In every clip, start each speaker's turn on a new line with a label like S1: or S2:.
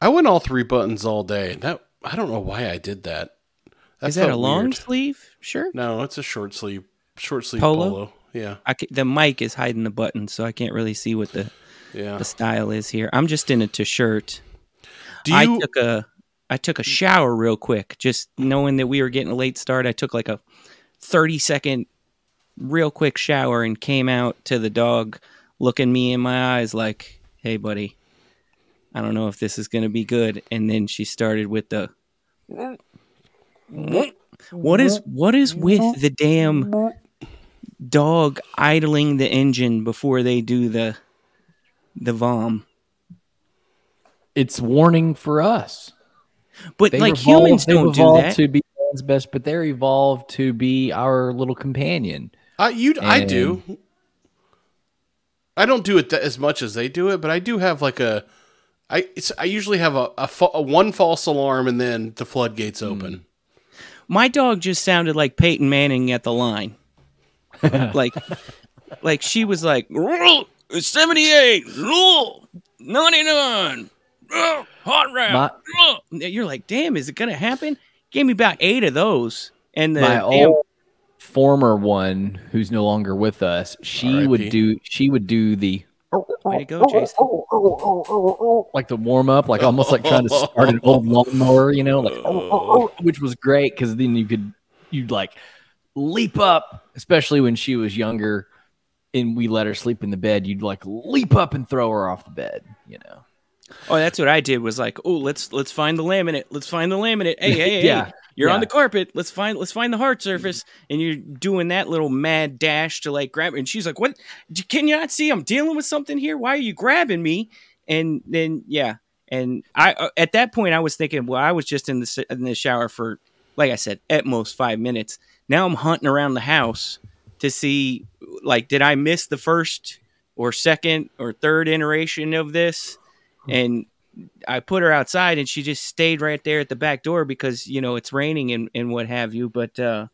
S1: I went all three buttons all day. That I don't know why I did that.
S2: Is that a
S1: felt
S2: long sleeve shirt?
S1: No, it's a short sleeve, short sleeve
S2: Polo?
S1: polo. Yeah,
S2: I ca- the mic is hiding the button, so I can't really see what the,
S1: yeah.
S2: the style is here. I'm just in a t-shirt.
S1: Do
S2: I took a I took a mm. shower real quick, just knowing that we were getting a late start. I took like a 30 second real quick shower and came out to the dog looking me in my eyes like, "Hey buddy, I don't know if this is going to be good." And then she started with the What is what is with the damn dog idling the engine before they do the the vom?
S3: It's warning for us.
S2: But
S3: They
S2: like
S3: evolved-
S2: humans don't do that.
S3: to be man's best, but they're evolved to be our little companion.
S1: I you I do. I don't do it th- as much as they do it, but I do have like a. I it's, I usually have a, a, fa- a one false alarm and then the floodgates
S2: Hmm.
S1: open.
S2: My dog just sounded like Peyton Manning at the line. like like she was like "It's 78, 99, hot wrap. You're like, damn, is it gonna happen? Gave me about eight of those. And the
S3: My
S2: damn-
S3: old former one, who's no longer with us, she
S1: R.I.P..
S3: would do. She would do the Oh, oh,
S2: way to go, oh, Jason.
S3: like the warm up, like almost like trying to start an old lawnmower, you know, like which was great because then you could you'd like leap up, especially when she was younger, and we let her sleep in the bed. You'd like leap up and throw her off the bed, you know.
S2: Oh, that's what I did. Was like, oh, let's let's find the laminate. Let's find the laminate. Hey, hey, hey,
S3: Yeah,
S2: you're on the carpet. Let's find let's find the hard surface. And you're doing that little mad dash to like grab. And she's like, "What? Can you not see I'm dealing with something here? Why are you grabbing me?" And then yeah, and I uh, at that point I was thinking, well, I was just in the in the shower for like I said, at most five minutes. Now I'm hunting around the house to see like did I miss the first or second or third iteration of this? And I put her outside and she just stayed right there at the back door because you know it's raining and, and what have you. But uh,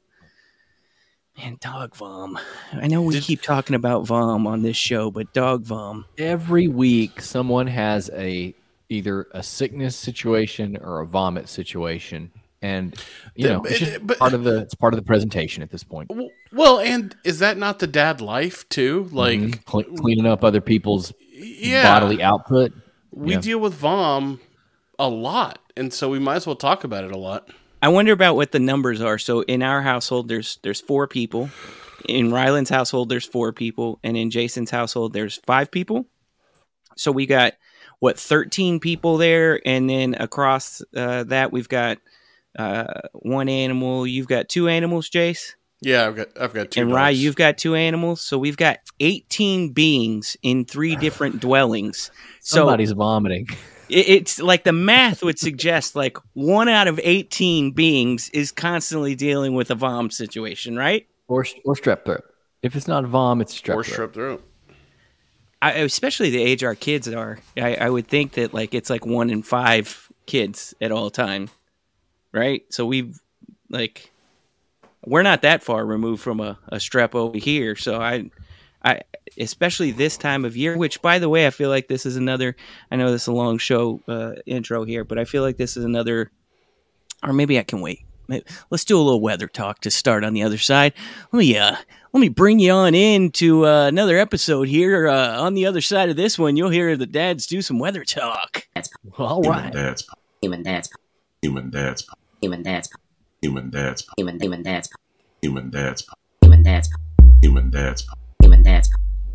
S2: man, dog vom. I know we
S1: Did-
S2: keep talking about vom on this show, but dog vom.
S3: Every week, someone has a either a sickness situation or a vomit situation, and you know it's just
S1: but-
S3: part of the it's part of the presentation at this point.
S1: Well, and is that not the dad life too? Like,
S3: Mhm. Cle- cleaning up other people's
S1: yeah,
S3: bodily output.
S1: We
S3: yeah.
S1: deal with vom a lot, and so we might as well talk about it a lot.
S2: I wonder about what the numbers are. So in our household, there's there's four people. In Ryland's household, there's four people, and in Jason's household, there's five people. So we got what 13 people there, and then across uh, that we've got uh, one animal. You've got two animals, Jace,
S1: Yeah, I've got I've got two.
S2: and Rye, you've got two animals. So we've got 18 beings in three different dwellings. So
S3: Somebody's vomiting.
S2: it- it's like the math would suggest like one out of 18 beings is constantly dealing with a vom situation, right?
S3: or or strep throat. If it's not vom, it's strep
S1: or
S3: throat.
S1: strep throat.
S2: I, especially the age our kids are. I, I would think that like it's like one in five kids at all time, right? So we've like we're not that far removed from a, a strep over here. So I, I especially this time of year. Which, by the way, I feel like this is another. I know this is a long show uh, intro here, but I feel like this is another. Or maybe I can wait. May- Let's do a little weather talk to start on the other side. Let me uh let me bring you on into uh, another episode here. Uh, on the other side of this one, you'll hear the dads do some weather talk.
S3: All
S4: Human dad's
S5: Human dads.
S4: human dad's
S5: Human dads.
S4: Human dad's
S5: Human human dads.
S4: human dad's
S5: Human dads.
S4: human dad's
S5: Human dads.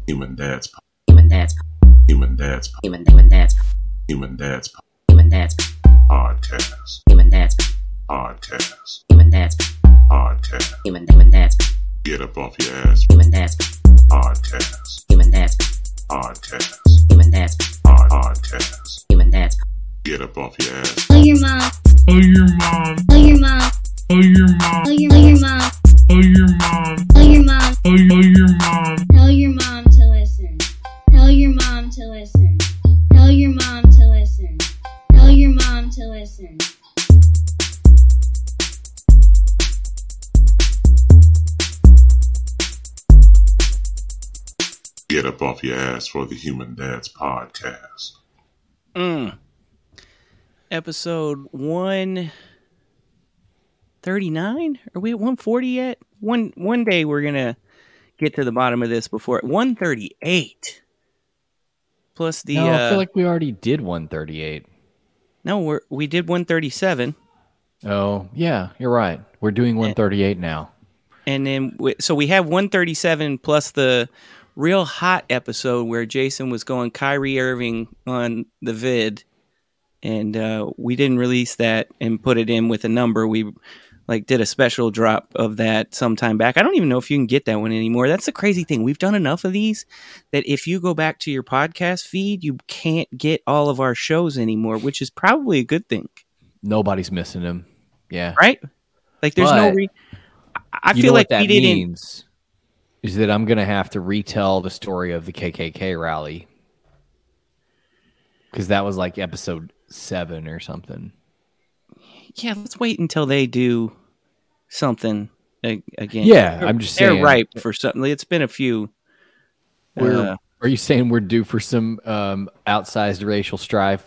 S4: human dad's
S5: Human dads.
S4: human dad's
S5: Human human dads.
S4: human dad's
S5: Human dads.
S4: podcast
S5: Human dads.
S4: podcast
S5: Human dads.
S4: podcast
S5: Human human dads.
S4: get up off your ass
S5: Human dads.
S4: podcast
S5: Human dads.
S4: podcast
S5: Human dads.
S4: podcast
S5: Human dads.
S4: get up off your ass
S6: Tell your mom.
S4: tell your mom
S6: Tell your mom.
S4: Tell your mom
S6: Tell your, tell your mom.
S4: tell your mom
S6: Tell your mom.
S4: tell your mom
S6: Tell your mom to listen. Tell your mom to listen. Tell your mom to listen. Tell your mom to listen.
S4: get up off your ass for the human dad's podcast
S2: Mm. episode one thirty nine. Are we at one forty yet? One one day we're gonna get to the bottom of this before one thirty eight. Plus the
S3: no, I
S2: uh,
S3: feel like we already did 138.
S2: no, we're we did one thirty seven.
S3: Oh, yeah, you're right. We're doing 138 now.
S2: and then we, so we have 137 plus the real hot episode where Jason was going Kyrie Irving on the vid, and uh, we didn't release that and put it in with a number. We like did a special drop of that sometime back. I don't even know if you can get that one anymore. That's the crazy thing. We've done enough of these that if you go back to your podcast feed, you can't get all of our shows anymore, which is probably a good thing,
S3: Nobody's missing them. Yeah.
S2: right? Like there's no re- I- feel like
S3: that
S2: we didn't
S3: means is that I'm going to have to retell the story of the KKK rally because that was like episode seven or something.
S2: Yeah, let's wait until they do something again.
S3: Yeah, I'm just
S2: they're
S3: saying.
S2: ripe for something. It's been a few.
S3: We're,
S2: uh,
S3: are you saying we're due for some um, outsized racial strife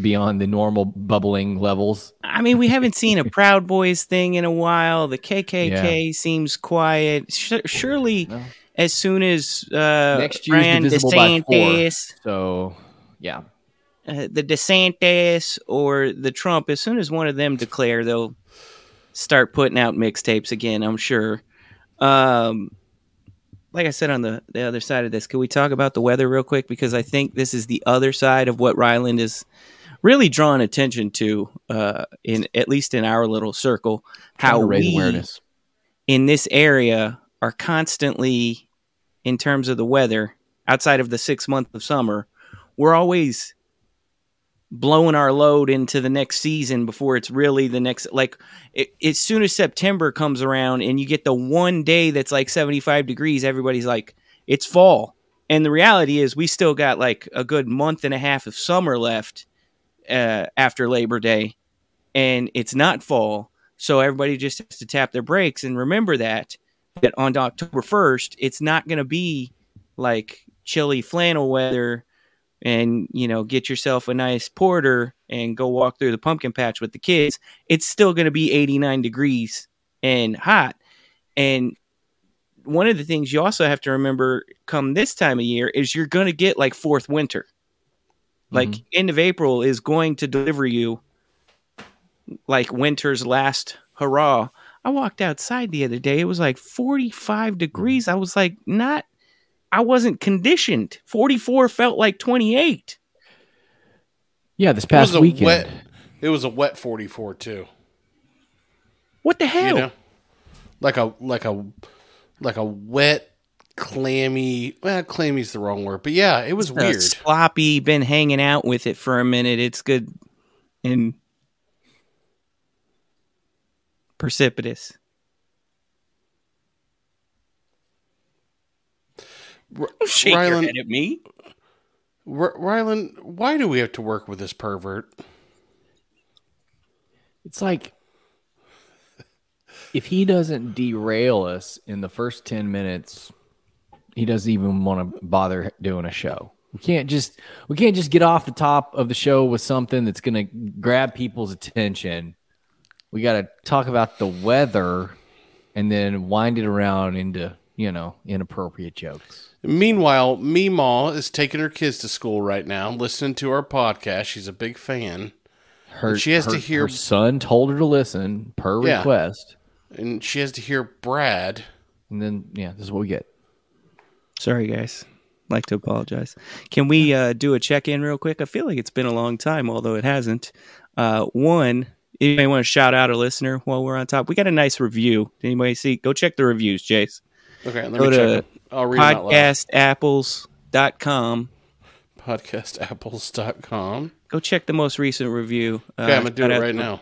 S3: beyond the normal bubbling levels?
S2: I mean, we haven't seen a Proud Boys thing in a while. The KKK seems quiet. Sh- surely, as soon as uh,
S3: Next year's
S2: Brian
S3: divisible by four.
S2: DeSantis,
S3: So, yeah.
S2: Uh, the DeSantis or the Trump, as soon as one of them declare, they'll start putting out mixtapes again. I'm sure. Um, like I said on the the other side of this, can we talk about the weather real quick? Because I think this is the other side of what Ryland is really drawing attention to, uh, in at least in our little circle, how
S3: raise
S2: we
S3: awareness.
S2: in this area are constantly, in terms of the weather, outside of the six month of summer, we're always blowing our load into the next season before it's really the next like it, as soon as september comes around and you get the one day that's like 75 degrees everybody's like it's fall. And the reality is we still got like a good month and a half of summer left uh, after labor day and it's not fall. So everybody just has to tap their brakes and remember that that on october 1st it's not going to be like chilly flannel weather and you know get yourself a nice porter and go walk through the pumpkin patch with the kids it's still going to be 89 degrees and hot. And one of the things you also have to remember come this time of year is you're going to get like fourth winter. Like mm-hmm. end of april is going to deliver you like winter's last hurrah. I walked outside the other day it was like 45 degrees. Mm-hmm. I was like not I wasn't conditioned. 44 felt like 28.
S3: Yeah, this past
S1: was a
S3: weekend.
S1: wet. It was a wet 44 too.
S2: What the hell?
S1: You know, like a like a like a wet, clammy. Well, clammy's the wrong word, but yeah, it was
S2: Uh,
S1: weird.
S2: sloppy, been hanging out with it for a minute. It's good and precipitous.
S1: R-
S2: Don't shake your head at me.
S1: R- Rylan, why do we have to work with this pervert?
S3: It's like if he doesn't derail us in the first 10 minutes, he doesn't even want to bother doing a show. We can't just we can't just get off the top of the show with something that's going to grab people's attention. We got to talk about the weather and then wind it around into, you know, inappropriate jokes.
S1: Meanwhile, Meemaw is taking her kids to school right now, listening to our podcast. She's a big fan,
S3: Her,
S1: She has to hear-
S3: her son told her to listen per
S1: Yeah.
S3: request.
S1: and she has to hear Brad.
S3: And then yeah, this is what we get.
S2: Sorry, guys. Like to apologize. Can we uh, do a check in real quick? I feel like it's been a long time, although it hasn't. Uh, one, anybody want to shout out a listener while we're on top? We got a nice review. Did anybody see? Go check the reviews, Jace.
S1: Okay, let
S2: Go
S1: me
S2: to
S1: check. it. I'll read them
S2: podcastapples.com.
S1: Podcastapples.com.
S2: Go check the most recent review. Uh,
S1: Okay, I'm gonna do
S2: shout
S1: it right now.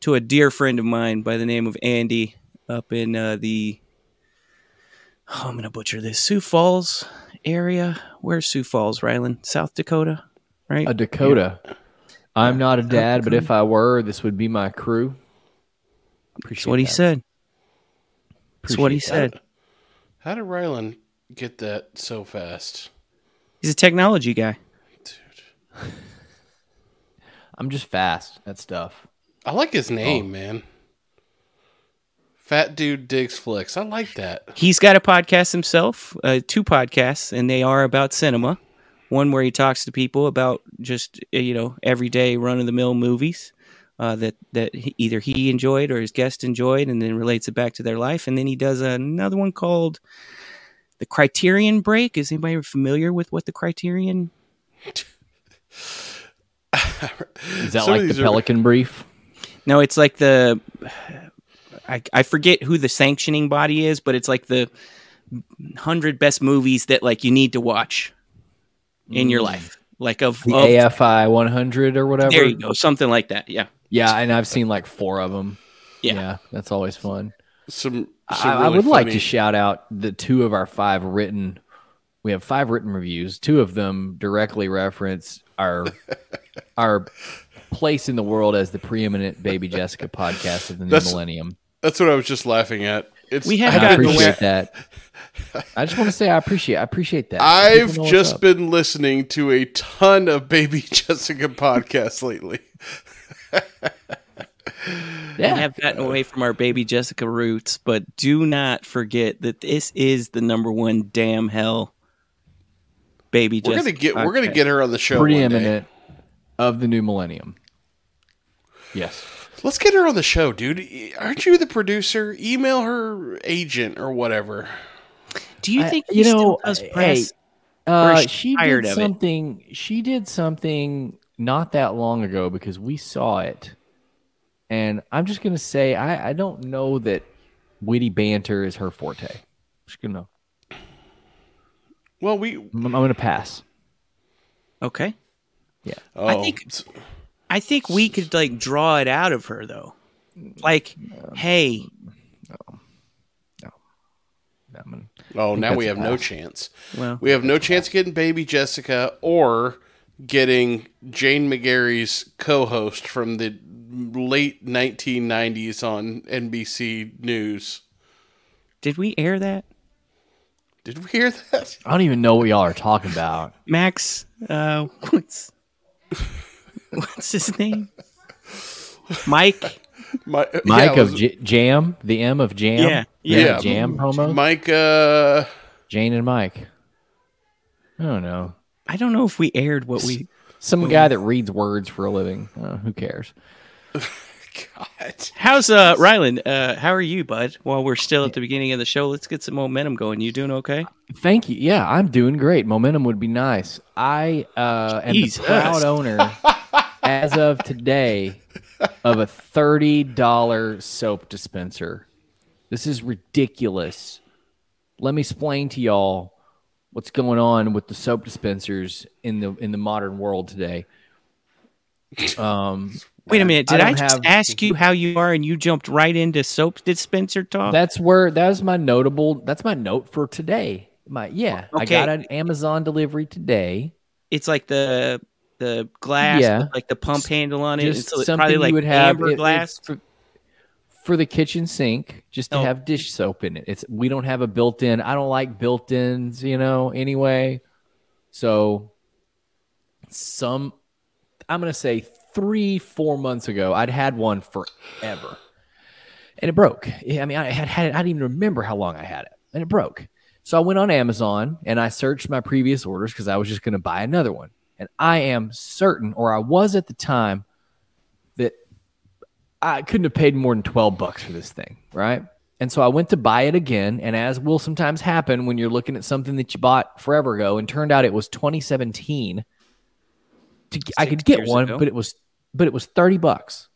S2: To a dear friend of mine by the name of Andy up in uh, the, oh, I'm going to butcher this, Sioux Falls area. Where's Sioux Falls, Ryland? South Dakota, right?
S3: A Dakota. I'm not a dad, but if I were, this would be my crew.
S2: That's what he said. That's what he said.
S1: How did Rylan get that so fast?
S2: He's a technology guy.
S1: Dude.
S3: I'm just fast at stuff.
S1: I like his name,
S3: Oh.
S1: man. Fat dude digs flicks. I like that.
S2: He's got a podcast himself, uh, two podcasts, and they are about cinema. One where he talks to people about just uh, you know everyday run of the mill movies uh, that that either he enjoyed or his guest enjoyed, and then relates it back to their life. And then he does another one called the Criterion Break. Is anybody familiar with what the Criterion?
S3: Is that
S1: Some
S3: like the
S1: these are-
S3: Pelican Brief?
S2: No, it's like the I, I forget who the sanctioning body is, but it's like the hundred best movies that like you need to watch in your life. Like of,
S3: The
S2: of-
S3: AFI 100 or whatever.
S2: there you go, something like that. Yeah.
S3: Yeah, and I've seen like four of them.
S2: Yeah.
S3: that's always fun.
S1: Some.
S3: I,
S1: some
S3: I
S1: really
S3: would like to shout out the two of our five written. We have five written reviews. Two of them directly reference our our place in the world as the preeminent Baby Jessica podcast of the new
S1: That's-
S3: millennium.
S1: That's what I was just laughing at. It's
S2: We have
S3: I
S1: I
S2: gotten
S1: didn't
S3: appreciate that. I just want to say I appreciate I appreciate that.
S1: I've
S3: People know what's
S1: just been listening to a ton of Baby Jessica podcasts lately.
S3: yeah.
S2: We have gotten away from our baby Jessica roots, but do not forget that this is the number one damn hell baby
S1: We're
S2: Jessica.
S1: gonna get. We're gonna get her on the show. one day.
S3: preeminent of the new millennium. Yes.
S1: Let's get her on the show, dude. Aren't you the producer? Email her agent or whatever.
S2: Do you
S3: I-
S2: think
S3: you know,
S2: still does
S3: hey,
S2: press?
S3: Uh,
S2: she
S3: she did
S2: of it?
S3: something. She did something not that long ago because we saw it, and I'm just gonna say I, I don't know that witty banter is her forte. Just gonna
S1: Well, we.
S3: I'm, I'm gonna pass.
S2: okay. Yeah.
S1: Oh,
S2: I think-
S1: s-
S2: I think we could like draw it out of her though. Like, hey,
S3: I'm gonna-
S1: Oh, now we have no chance.
S2: well,
S1: We have no chance getting Baby Jessica or getting Jane McGarry's co-host from the late 1990s on NBC News.
S2: did we air that?
S1: Did we hear that?
S3: I don't even know what y'all are talking about.
S2: Max, uh, what's what's his name? Mike.
S1: My,
S3: Mike
S1: yeah,
S3: of
S1: was-
S3: J- Jam, the M of Jam,
S2: Yeah,
S3: The
S1: yeah.
S3: Jam promo.
S1: Mike. Uh,
S3: Jane and Mike. I don't know.
S2: I don't know if we aired what we.
S3: Some guy that reads words for a living. Uh, who cares?
S1: God.
S2: How's uh Rylan? Uh, how are you, bud? While we're still at the beginning of the show, let's get some momentum going. You doing okay?
S3: Thank you. Yeah, I'm doing great. Momentum would be nice. I uh, am
S2: Jesus.
S3: the proud owner, as of today, of a thirty dollar soap dispenser. This is ridiculous. Let me explain to y'all what's going on with the soap dispensers in the in the modern world today. Um,
S2: Wait a minute. Did I,
S3: don't
S2: just
S3: have-
S2: ask you how you are, and you jumped right into soap dispenser talk?
S3: That's where that's my notable. That's my note for today. My yeah, I got an Amazon delivery today.
S2: it's like the the glass,
S3: Yeah.
S2: with, like the pump handle on it.
S3: Just
S2: and so it's
S3: something
S2: probably like
S3: you would have
S2: amber
S3: it-
S2: glass.
S3: for, for the kitchen sink, just to
S2: Oh.
S3: have dish soap in it. It's we don't have a built-in. I don't like built-ins, you know. Anyway, so some I'm gonna say three, four months ago, I'd had one forever, and it broke. I mean, I had had it. I didn't even remember how long I had it, and it broke. So I went on Amazon and I searched my previous orders because I was just going to buy another one. And I am certain, or I was at the time, that I couldn't have paid more than 12 bucks for this thing, right? And so I went to buy it again. And as will sometimes happen when you're looking at something that you bought forever ago, and turned out it was 2017. To, I could get one,
S2: ago.
S3: but it was but it was 30 bucks.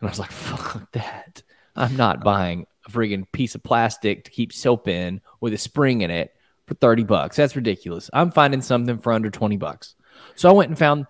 S3: And I was like, fuck that. I'm not buying a friggin' piece of plastic to keep soap in with a spring in it for 30 bucks. That's ridiculous. I'm finding something for under 20 bucks. So I went and found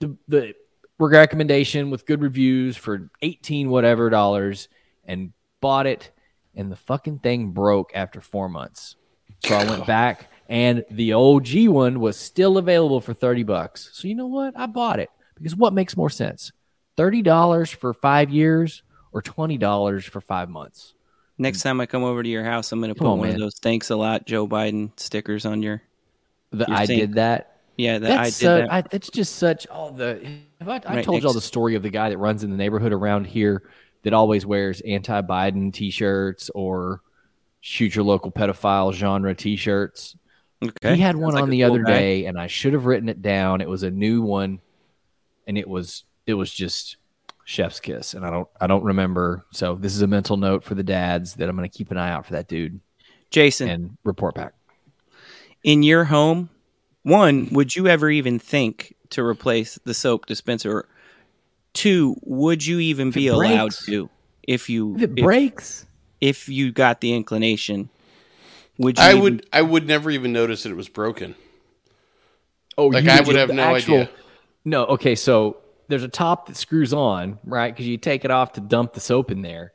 S3: the, the recommendation with good reviews for 18 whatever dollars and bought it. And the fucking thing broke after four months. So I went back and the OG one was still available for 30 bucks. So you know what? I bought it because what makes more sense? $30 for five years or $20 for five months?
S2: Next time I come over to your house, I'm going to put
S3: on,
S2: one of those "Thanks a lot, Joe Biden" stickers on your.
S3: The,
S2: Your
S3: I did that.
S2: Yeah, that, I
S3: That's
S2: did
S3: uh,
S2: that.
S3: I, that's just such all the. Have I, I
S2: Right
S3: told you all the story of the guy that runs in the neighborhood around here that always wears anti-Biden T-shirts or shoot your local pedophile genre T-shirts.
S2: okay.
S3: He had one
S2: Sounds
S3: on the
S2: cool
S3: other
S2: guy.
S3: day, and I should have written it down. It was a new one, and it was it was just chef's kiss, and I don't I don't remember. So this is a mental note for the dads that I'm going to keep an eye out for that dude
S2: Jason,
S3: and report back.
S2: in your home, one, would you ever even think to replace the soap dispenser? Two, would you even
S3: If
S2: be
S3: it
S2: allowed to if you
S3: If it
S2: if,
S3: breaks,
S2: if you got the inclination? Would you
S1: I
S2: even-
S1: would I would never even notice that it was broken.
S3: oh,
S1: Like,
S3: you
S1: I
S3: would
S1: would have
S3: the
S1: no idea.
S3: No, okay, so there's a top that screws on, right? Because you take it off to dump the soap in there.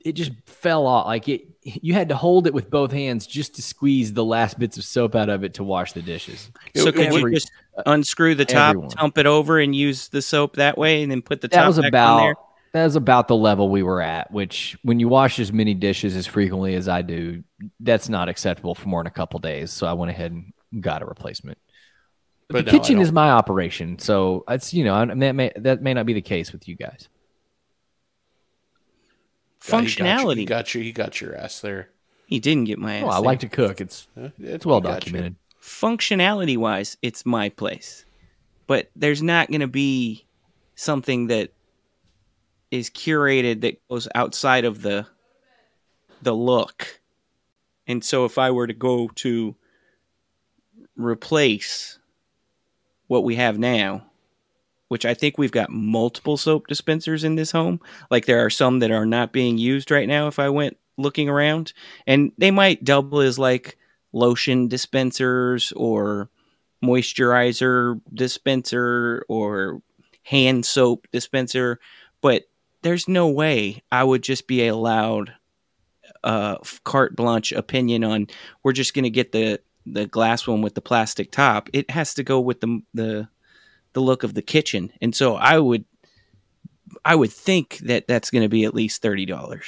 S3: It just fell off. Like it, you had to hold it with both hands just to squeeze the last bits of soap out of it to wash the dishes.
S2: So
S1: It-
S2: could
S1: it
S2: you just unscrew the top,
S3: everyone.
S2: dump it over, and use the soap that way, and then put the top
S3: That was
S2: back on there?
S3: about that was about the level we were at. Which, when you wash as many dishes as frequently as I do, that's not acceptable for more than a couple days. So I went ahead and got a replacement.
S1: But
S3: the
S1: no,
S3: kitchen is my operation, so it's you know I, that may that may not be the case with you guys.
S1: Yeah, he got you-
S2: Functionality.
S1: He got you. He got your ass there.
S2: He didn't get my oh, ass.
S3: Well, I
S2: there.
S3: like to cook. It's
S1: Yeah,
S3: it's well
S1: he got you.
S3: documented.
S2: functionality wise, it's my place. But there's not going to be something that is curated that goes outside of the the look. And so if I were to go to replace what we have now, which I think we've got multiple soap dispensers in this home, like there are some that are not being used right now if I went looking around, and they might double as like lotion dispensers or moisturizer dispenser or hand soap dispenser, but there's no way I would just be allowed uh carte blanche opinion on we're just going to get the the glass one with the plastic top. It has to go with the the the look of the kitchen. And so I would I would think that that's going to be at least $30.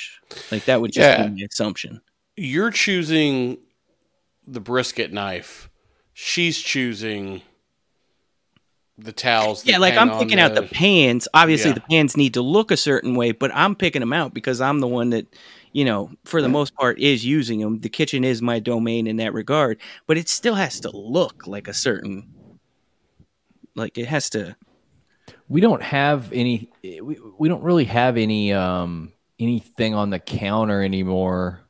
S2: Like that would just
S1: Yeah.
S2: be my assumption.
S1: You're choosing the brisket knife. She's choosing the towels.
S2: Yeah, like I'm picking out the pans. Obviously,
S1: Yeah.
S2: the pans need to look a certain way, but I'm picking them out because I'm the one that, you know, for the most part, is using them. The kitchen is my domain in that regard, but it still has to look like a certain, like it has to.
S3: We don't have any. We, we don't really have any um anything on the counter anymore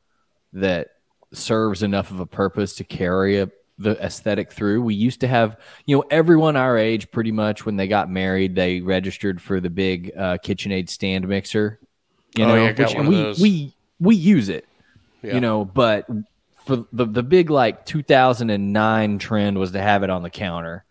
S3: that serves enough of a purpose to carry a, the aesthetic through. We used to have, you know, everyone our age pretty much when they got married, they registered for the big uh, KitchenAid stand mixer. You
S1: Oh,
S3: know,
S1: yeah,
S3: which
S1: one of
S3: we we we use it.
S1: Yeah.
S3: You know, but for the the big like 2009 trend was to have it on the counter.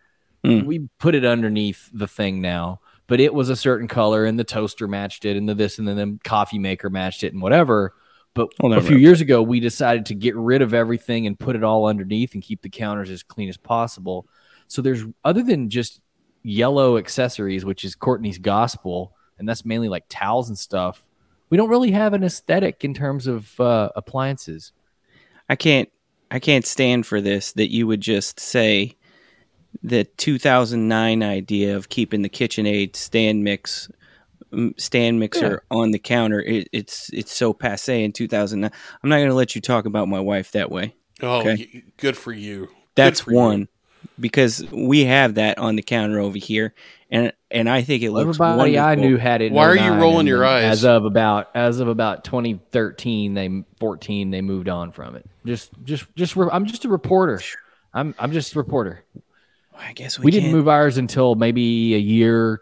S2: Mm.
S3: We put it underneath the thing now, but it was a certain color and the toaster matched it and the this and then the coffee maker matched it and whatever. But
S2: Well,
S3: a few years ago, we decided to get rid of everything and put it all underneath and keep the counters as clean as possible. So there's other than just yellow accessories, which is Courtney's gospel, and that's mainly like towels and stuff. We don't really have an aesthetic in terms of uh, appliances.
S2: I can't. I can't stand for this that you would just say the 2009 idea of keeping the KitchenAid stand mix stand mixer on the counter. It, it's it's so passe in 2009. I'm not going to let you talk about my wife that way.
S1: Oh,
S2: Okay.
S1: y- good for you.
S2: That's
S1: for you.
S2: one because we have that on the counter over here, and and I think it looks
S3: Everybody I knew had it.
S1: Why are you rolling your eyes?
S3: As of about as of about 2013, they 14, they moved on from it. Just just just re- I'm just a reporter. I'm I'm just a reporter.
S2: I guess we,
S3: We, didn't move ours until maybe a year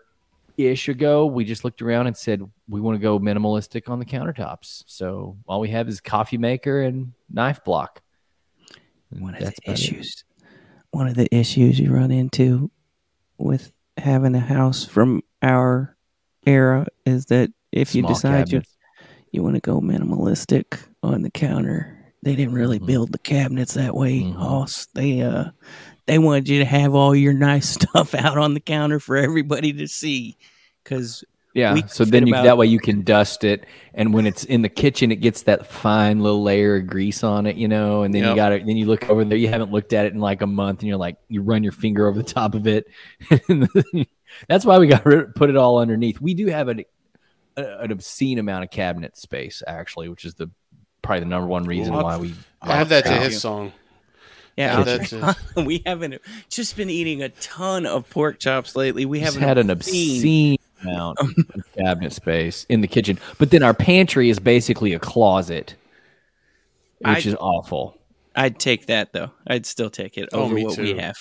S3: ish ago. We just looked around and said we want to go minimalistic on the countertops. So all we have is coffee maker and knife block. And
S2: one of
S3: that's
S2: the
S3: about it.
S2: issues one of the issues you run into with having a house from our era is that if you decide you,
S3: cabinets.
S2: you want to go minimalistic on the counter they didn't really
S3: Mhm.
S2: build the cabinets that way
S3: Mhm.
S2: Hoss. they uh they wanted you to have all your nice stuff out on the counter for everybody to see because
S3: Yeah. So then you,
S2: about-
S3: that way you can dust it, and when it's in the kitchen, it gets that fine little layer of grease on it, you know. And then
S1: Yep.
S3: you got it. Then you look over there. You haven't looked at it in like a month, and you're like, you run your finger over the top of it. That's why we got rid, put it all underneath. We do have an a- an obscene amount of cabinet space, actually, which is the probably the number one reason
S2: Well,
S3: why we.
S1: I have that to his song.
S2: Yeah,
S1: Add that to-
S2: we haven't just been eating a ton of pork chops lately. We haven't
S3: had an obscene amount of cabinet space in the kitchen, but then our pantry is basically a closet, which
S2: I-
S3: is awful.
S2: I'd take that though. I'd still take it
S1: Oh,
S2: over what we have.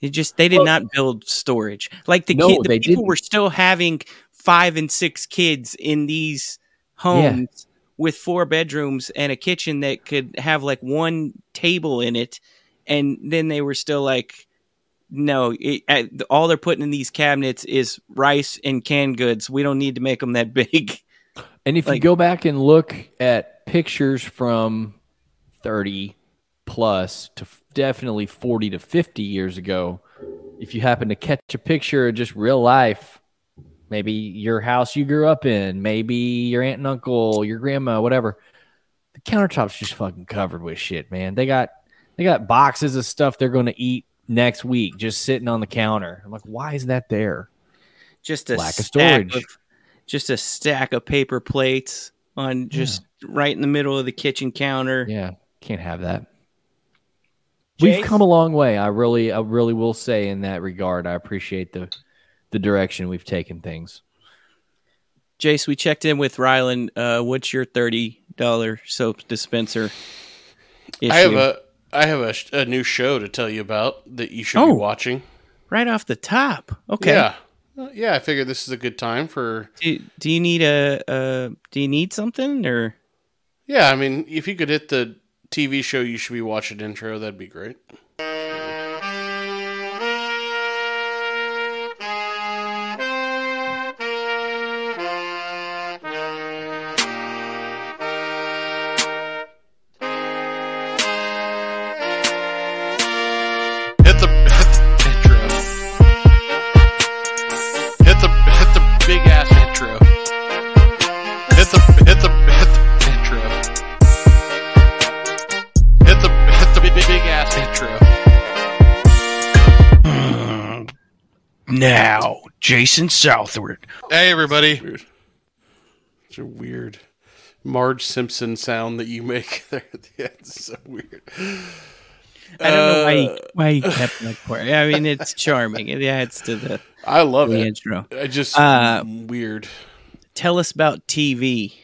S2: It just they did not build storage. Like the
S3: No,
S2: kid, the people
S3: didn't.
S2: were still having five and six kids in these homes with four bedrooms and a kitchen that could have like one table in it, and then they were still like, no, it, all they're putting in these cabinets is rice and canned goods. We don't need to make them that big.
S3: And if you go back and look at pictures from 30 plus to f- definitely 40 to 50 years ago, if you happen to catch a picture of just real life, maybe your house you grew up in, maybe your aunt and uncle, your grandma, whatever, the countertop's just fucking covered with shit, man. They got they got boxes of stuff they're going to eat next week just sitting on the counter. I'm like, why is that there?
S2: just a
S3: Lack of storage.
S2: of just a stack of paper plates on just right in the middle of the kitchen counter.
S3: Yeah, can't have that. We've come a long way. I really, I really will say in that regard, I appreciate the the direction we've taken things.
S2: Jace, we checked in with Rylan. Uh, what's your thirty dollar soap dispenser? Issue?
S1: I have a I have a, a new show to tell you about that you should
S2: Oh.
S1: be watching.
S2: right off the top. Okay.
S1: Yeah. Uh, Yeah, I figured this is a good time for
S2: Do, do you need a, a do you need something or
S1: Yeah, I mean, if you could hit the TV show you should be watching intro, that'd be great.
S2: Jason Southward?
S1: Hey everybody. Weird. It's a weird Marge Simpson sound that you make there. yeah, it's so weird.
S2: I don't know why
S1: Uh,
S2: you, why you kept that part. I mean, it's charming. It adds to the,
S1: I love
S2: the
S1: it.
S2: intro.
S1: I just
S2: Uh,
S1: weird.
S2: Tell us about TV.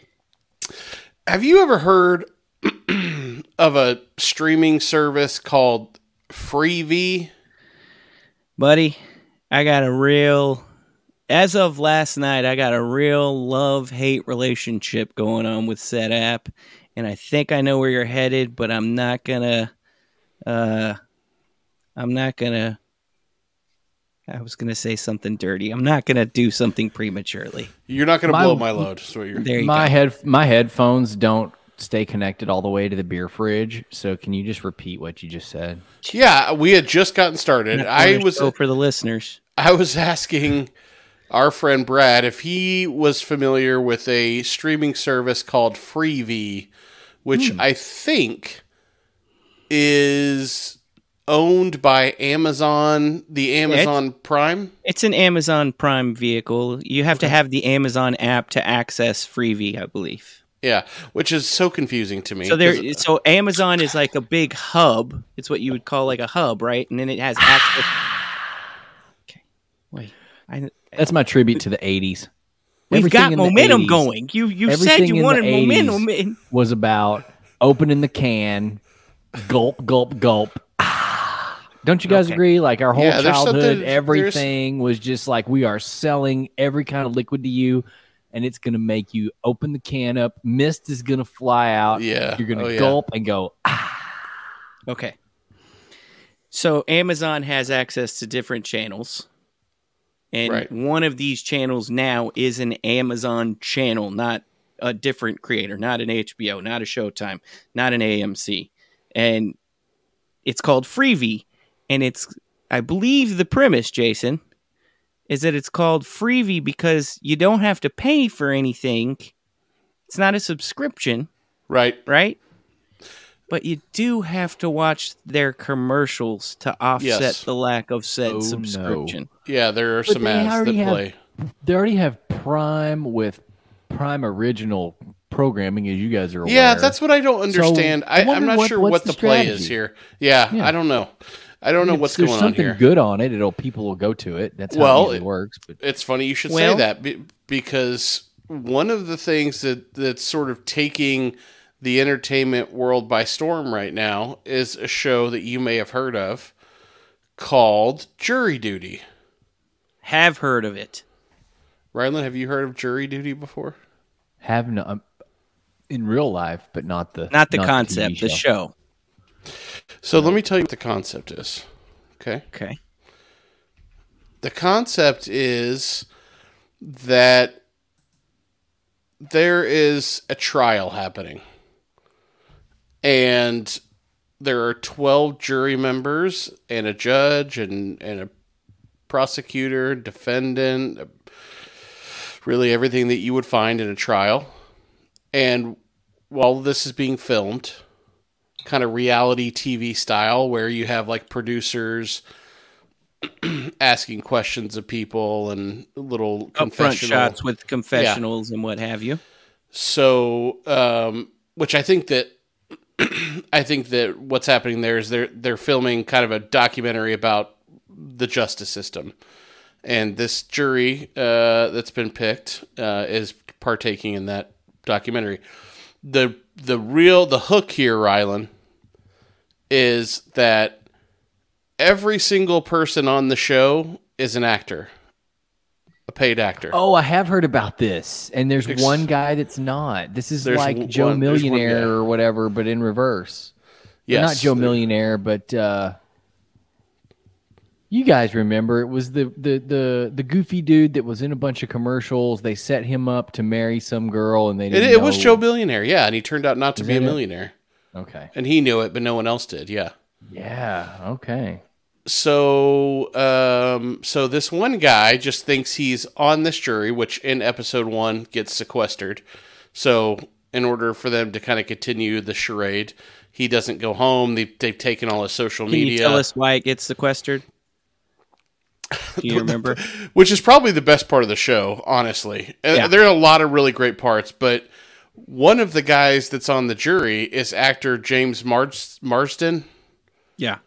S1: Have you ever heard of a streaming service called Freevee?
S2: buddy i got a real as of last night i got a real love hate relationship going on with said app and i think i know where you're headed but i'm not gonna uh i'm not gonna i was gonna say something dirty i'm not gonna do something prematurely
S1: You're not going to
S3: My-
S1: blow my load. Is what you're.
S2: there you
S3: my
S2: go
S3: head, my headphones don't stay connected all the way to the beer fridge. So can you just repeat what you just said?
S1: Yeah, we had just gotten started. I was
S2: show for the listeners
S1: I was asking our friend Brad if he was familiar with a streaming service called Freevee, which hmm. I think is owned by Amazon, the Amazon Prime.
S2: it's an amazon prime vehicle you have to have the amazon app to access freevee i believe
S1: Yeah, which is so confusing to me.
S2: So there,
S1: 'cause- uh,
S2: so Amazon is like a big hub. It's what you would call like a hub, right? And then it has access. Ah. Okay, wait. I,
S3: That's my tribute to the '80s.
S2: we've
S3: Everything
S2: got momentum
S3: 80s
S2: going. You you said you wanted momentum. in-
S3: was about opening the can, gulp, gulp, gulp. Don't you guys
S2: Okay.
S3: agree? Like our whole
S1: Yeah,
S3: childhood,
S1: something- there's-
S3: everything was just like we are selling every kind of liquid to you, and it's gonna make you open the can up. Mist is gonna fly out.
S1: Yeah.
S3: you're gonna
S1: Oh, yeah.
S3: gulp and go. Ah.
S2: Okay. So Amazon has access to different channels. And
S1: Right.
S2: one of these channels now is an Amazon channel, not a different creator, not an HBO, not a Showtime, not an AMC. And it's called Freevee. And it's, I believe, the premise, Jason, is that it's called Freevee because you don't have to pay for anything. It's not a subscription,
S1: Right.
S2: right? But you do have to watch their commercials to offset
S1: Yes.
S2: the lack of said
S3: Oh, no.
S2: subscription.
S1: Yeah, there are
S3: But
S1: some
S3: they
S1: ads that
S3: already have-
S1: play.
S3: They already have Prime with Prime original programming, as you guys are aware.
S1: Yeah, that's what I don't understand.
S3: I,
S1: I I'm not
S3: what-
S1: sure what
S3: the
S1: the, play is here. Yeah,
S3: Yeah.
S1: I don't know. I don't know
S3: If
S1: what's going on here.
S3: something good on it. It'll people will go to it. That's how
S1: Well,
S3: it
S1: it-
S3: works. But
S1: It's funny you should
S2: Well-
S1: say that because one of the things that that's sort of taking the entertainment world by storm right now is a show that you may have heard of called Jury Duty.
S2: Have heard of it.
S1: Ryland, have you heard of Jury Duty before?
S3: have no um, in real life, but not the
S2: Not the
S3: TV
S2: concept, the show.
S1: So let me tell you what the concept is. Okay.
S2: Okay.
S1: The concept is that there is a trial happening. And there are 12 jury members and a judge and, and a prosecutor, defendant, really everything that you would find in a trial. And while this is being filmed, kind of reality TV style, where you have like producers asking questions of people and little
S2: Upfront shots with confessionals and what have you.
S1: so, um, which I think that I think that what's happening there is they're they're filming kind of a documentary about the justice system, and this jury uh, that's been picked uh, is partaking in that documentary. the The real the hook here, Rylan, is that every single person on the show is an actor, a paid actor.
S3: Oh, I have heard about this, and there's
S1: Ex-
S3: one guy that's not. This is
S1: There's
S3: like Joe
S1: one- there's one
S3: Millionaire
S1: guy.
S3: or whatever, but in reverse.
S1: yes,
S3: not Joe Millionaire, but uh, you guys remember it was the, the the the goofy dude that was in a bunch of commercials. They set him up to marry some girl, and they
S1: It,
S3: didn't
S1: it was
S3: know-
S1: Joe Billionaire, yeah, and he turned out not to be a millionaire,
S3: Okay,
S1: and he knew it, but no one else did. Yeah.
S3: yeah, okay.
S1: So, um, so this one guy just thinks he's on this jury, which in episode one gets sequestered. So, in order for them to kind of continue the charade, he doesn't go home. They, they've taken all his social
S2: Can
S1: media,
S2: you tell us why it gets sequestered? Do you remember?
S1: which is probably the best part of the show, honestly.
S2: Yeah.
S1: There are a lot of really great parts, but one of the guys that's on the jury is actor James Mars- Marsden.
S2: yeah.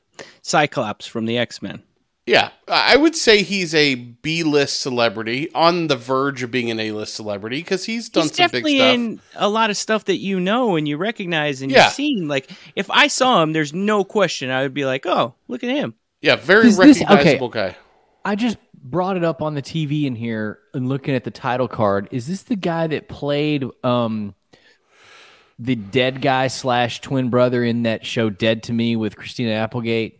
S2: Cyclops from the X Men.
S1: Yeah, I would say he's a B-list celebrity on the verge of being an A-list celebrity because he's done
S2: He's
S1: some big
S2: definitely
S1: stuff.
S2: in a lot of stuff that you know and you recognize and
S1: Yeah.
S2: you've seen. Like, if I saw him, there's no question I would be like, oh, look at him.
S1: yeah, very
S3: Is this- okay.
S1: recognizable guy.
S3: I just brought it up on the TV in here and looking at the title card. Is this the guy that played um the dead guy slash twin brother in that show Dead to Me with Christina Applegate?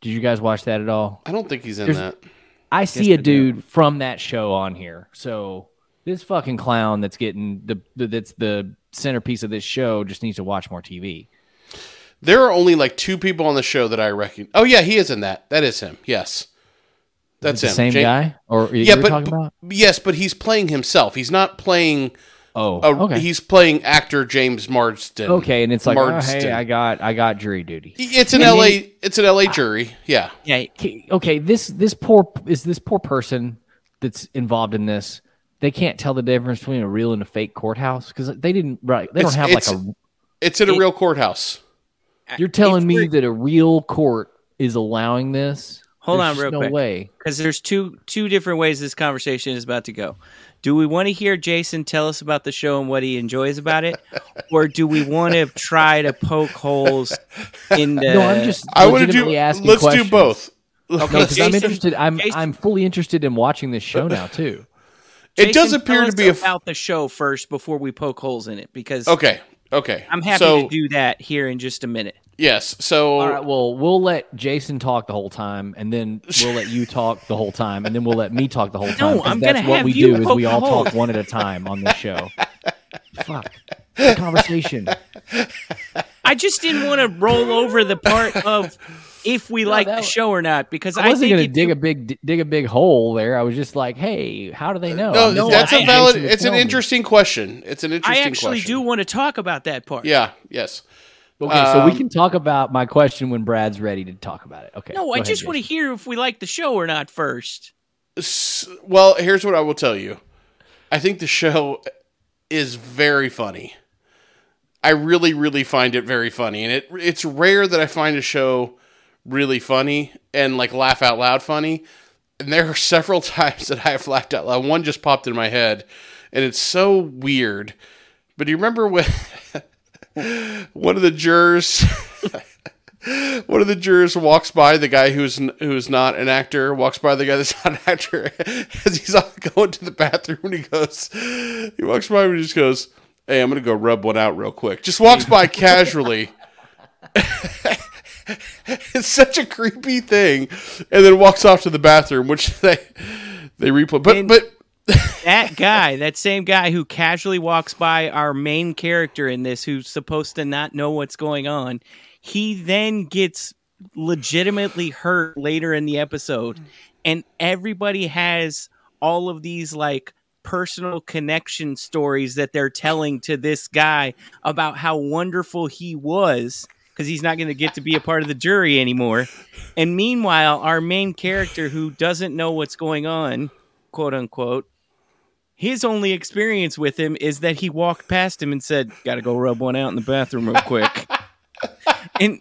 S3: Did you guys watch that at all?
S1: I don't think he's in
S3: There's-
S1: that.
S3: I see
S2: I
S3: a
S2: do.
S3: dude from that show on here. So this fucking clown that's getting the, the that's the centerpiece of this show just needs to watch more TV.
S1: There are only like two people on the show that I reckon. Oh yeah, he is in that. That is him. Yes, that's
S3: the
S1: him.
S3: same
S1: Ja-
S3: guy, or
S1: Yeah,
S3: you're
S1: but,
S3: talking about?
S1: yes, but he's playing himself. He's not playing.
S3: Oh,
S1: A,
S3: okay.
S1: He's playing actor James Marsden.
S3: okay, and it's like, oh,
S1: Marsden.
S3: hey, I got I got jury duty.
S1: It's an
S3: And
S1: LA.
S3: then-
S1: it's an LA jury. Yeah.
S2: Yeah.
S3: okay, okay, this this poor is this poor person that's involved in this. They can't tell the difference between a real and a fake courthouse because they didn't right. They
S1: It's-
S3: don't have like a.
S1: It's in a
S2: It-
S1: real courthouse.
S3: You're telling me
S2: weird.
S3: that a real court is allowing this?
S2: Hold
S3: There's
S2: on real
S3: no
S2: quick.
S3: way.
S2: because there's two two different ways this conversation is about to go. Do we want to hear Jason tell us about the show and what he enjoys about it, or do we want to try to poke holes in the?
S3: No, I'm just.
S1: I want to do. Let's
S3: questions.
S1: do both.
S3: No,
S2: Okay,
S3: because I'm interested. I'm
S2: Jason-
S3: I'm fully interested in watching this show now too.
S1: It does appear
S2: tell
S1: to
S2: us
S1: be a. f-
S2: about the show first before we poke holes in it because
S1: Okay. Okay.
S2: I'm happy
S1: so,
S2: to do that here in just a minute.
S1: Yes. So
S3: All right. Well, we'll let Jason talk the whole time, and then we'll let you talk the whole time, and then we'll let me talk the whole time. 'cause
S2: I'm
S3: that's
S2: gonna
S3: what
S2: have
S3: we
S2: you
S3: do is we
S2: the
S3: all
S2: hole.
S3: talk one at a time on this show. Fuck. It's conversation.
S2: I just didn't want to roll over the part of if we
S3: No,
S2: like the show or not because
S3: I
S2: I,
S3: wasn't going to dig
S2: you-
S3: a big dig a big hole there. I was just like, hey, how do they know?
S1: No,
S3: I know
S1: that's
S3: I-
S1: a valid. It's an interesting question. It's an interesting.
S2: I
S1: interesting
S2: actually
S1: question.
S2: do want to talk about that part.
S1: Yeah. Yes.
S3: Okay, so we
S1: Um,
S3: can talk about my question when Brad's ready to talk about it. Okay.
S2: No, I
S3: ahead,
S2: just want to hear if we like the show or not first.
S1: S- Well, here's what I will tell you. I think the show is very funny. I really, really find it very funny, and it it's rare that I find a show really funny and like laugh out loud funny. And there are several times that I have laughed out loud. One just popped in my head, and it's so weird. But do you remember when one of the jurors? one of the jurors walks by the guy who's who's not an actor walks by the guy that's not an actor as he's going to the bathroom and he goes he walks by and he just goes hey i'm gonna go rub one out real quick just walks by casually it's such a creepy thing. And then walks off to the bathroom which they they replay. But
S2: And-
S1: but
S2: That guy, that same guy who casually walks by our main character in this, who's supposed to not know what's going on, he then gets legitimately hurt later in the episode. And everybody has all of these like personal connection stories that they're telling to this guy about how wonderful he was because he's not going to get to be a part of the jury anymore. And meanwhile, our main character who doesn't know what's going on, quote unquote, his only experience with him is that he walked past him and said, "Got to go rub one out in the bathroom real quick." and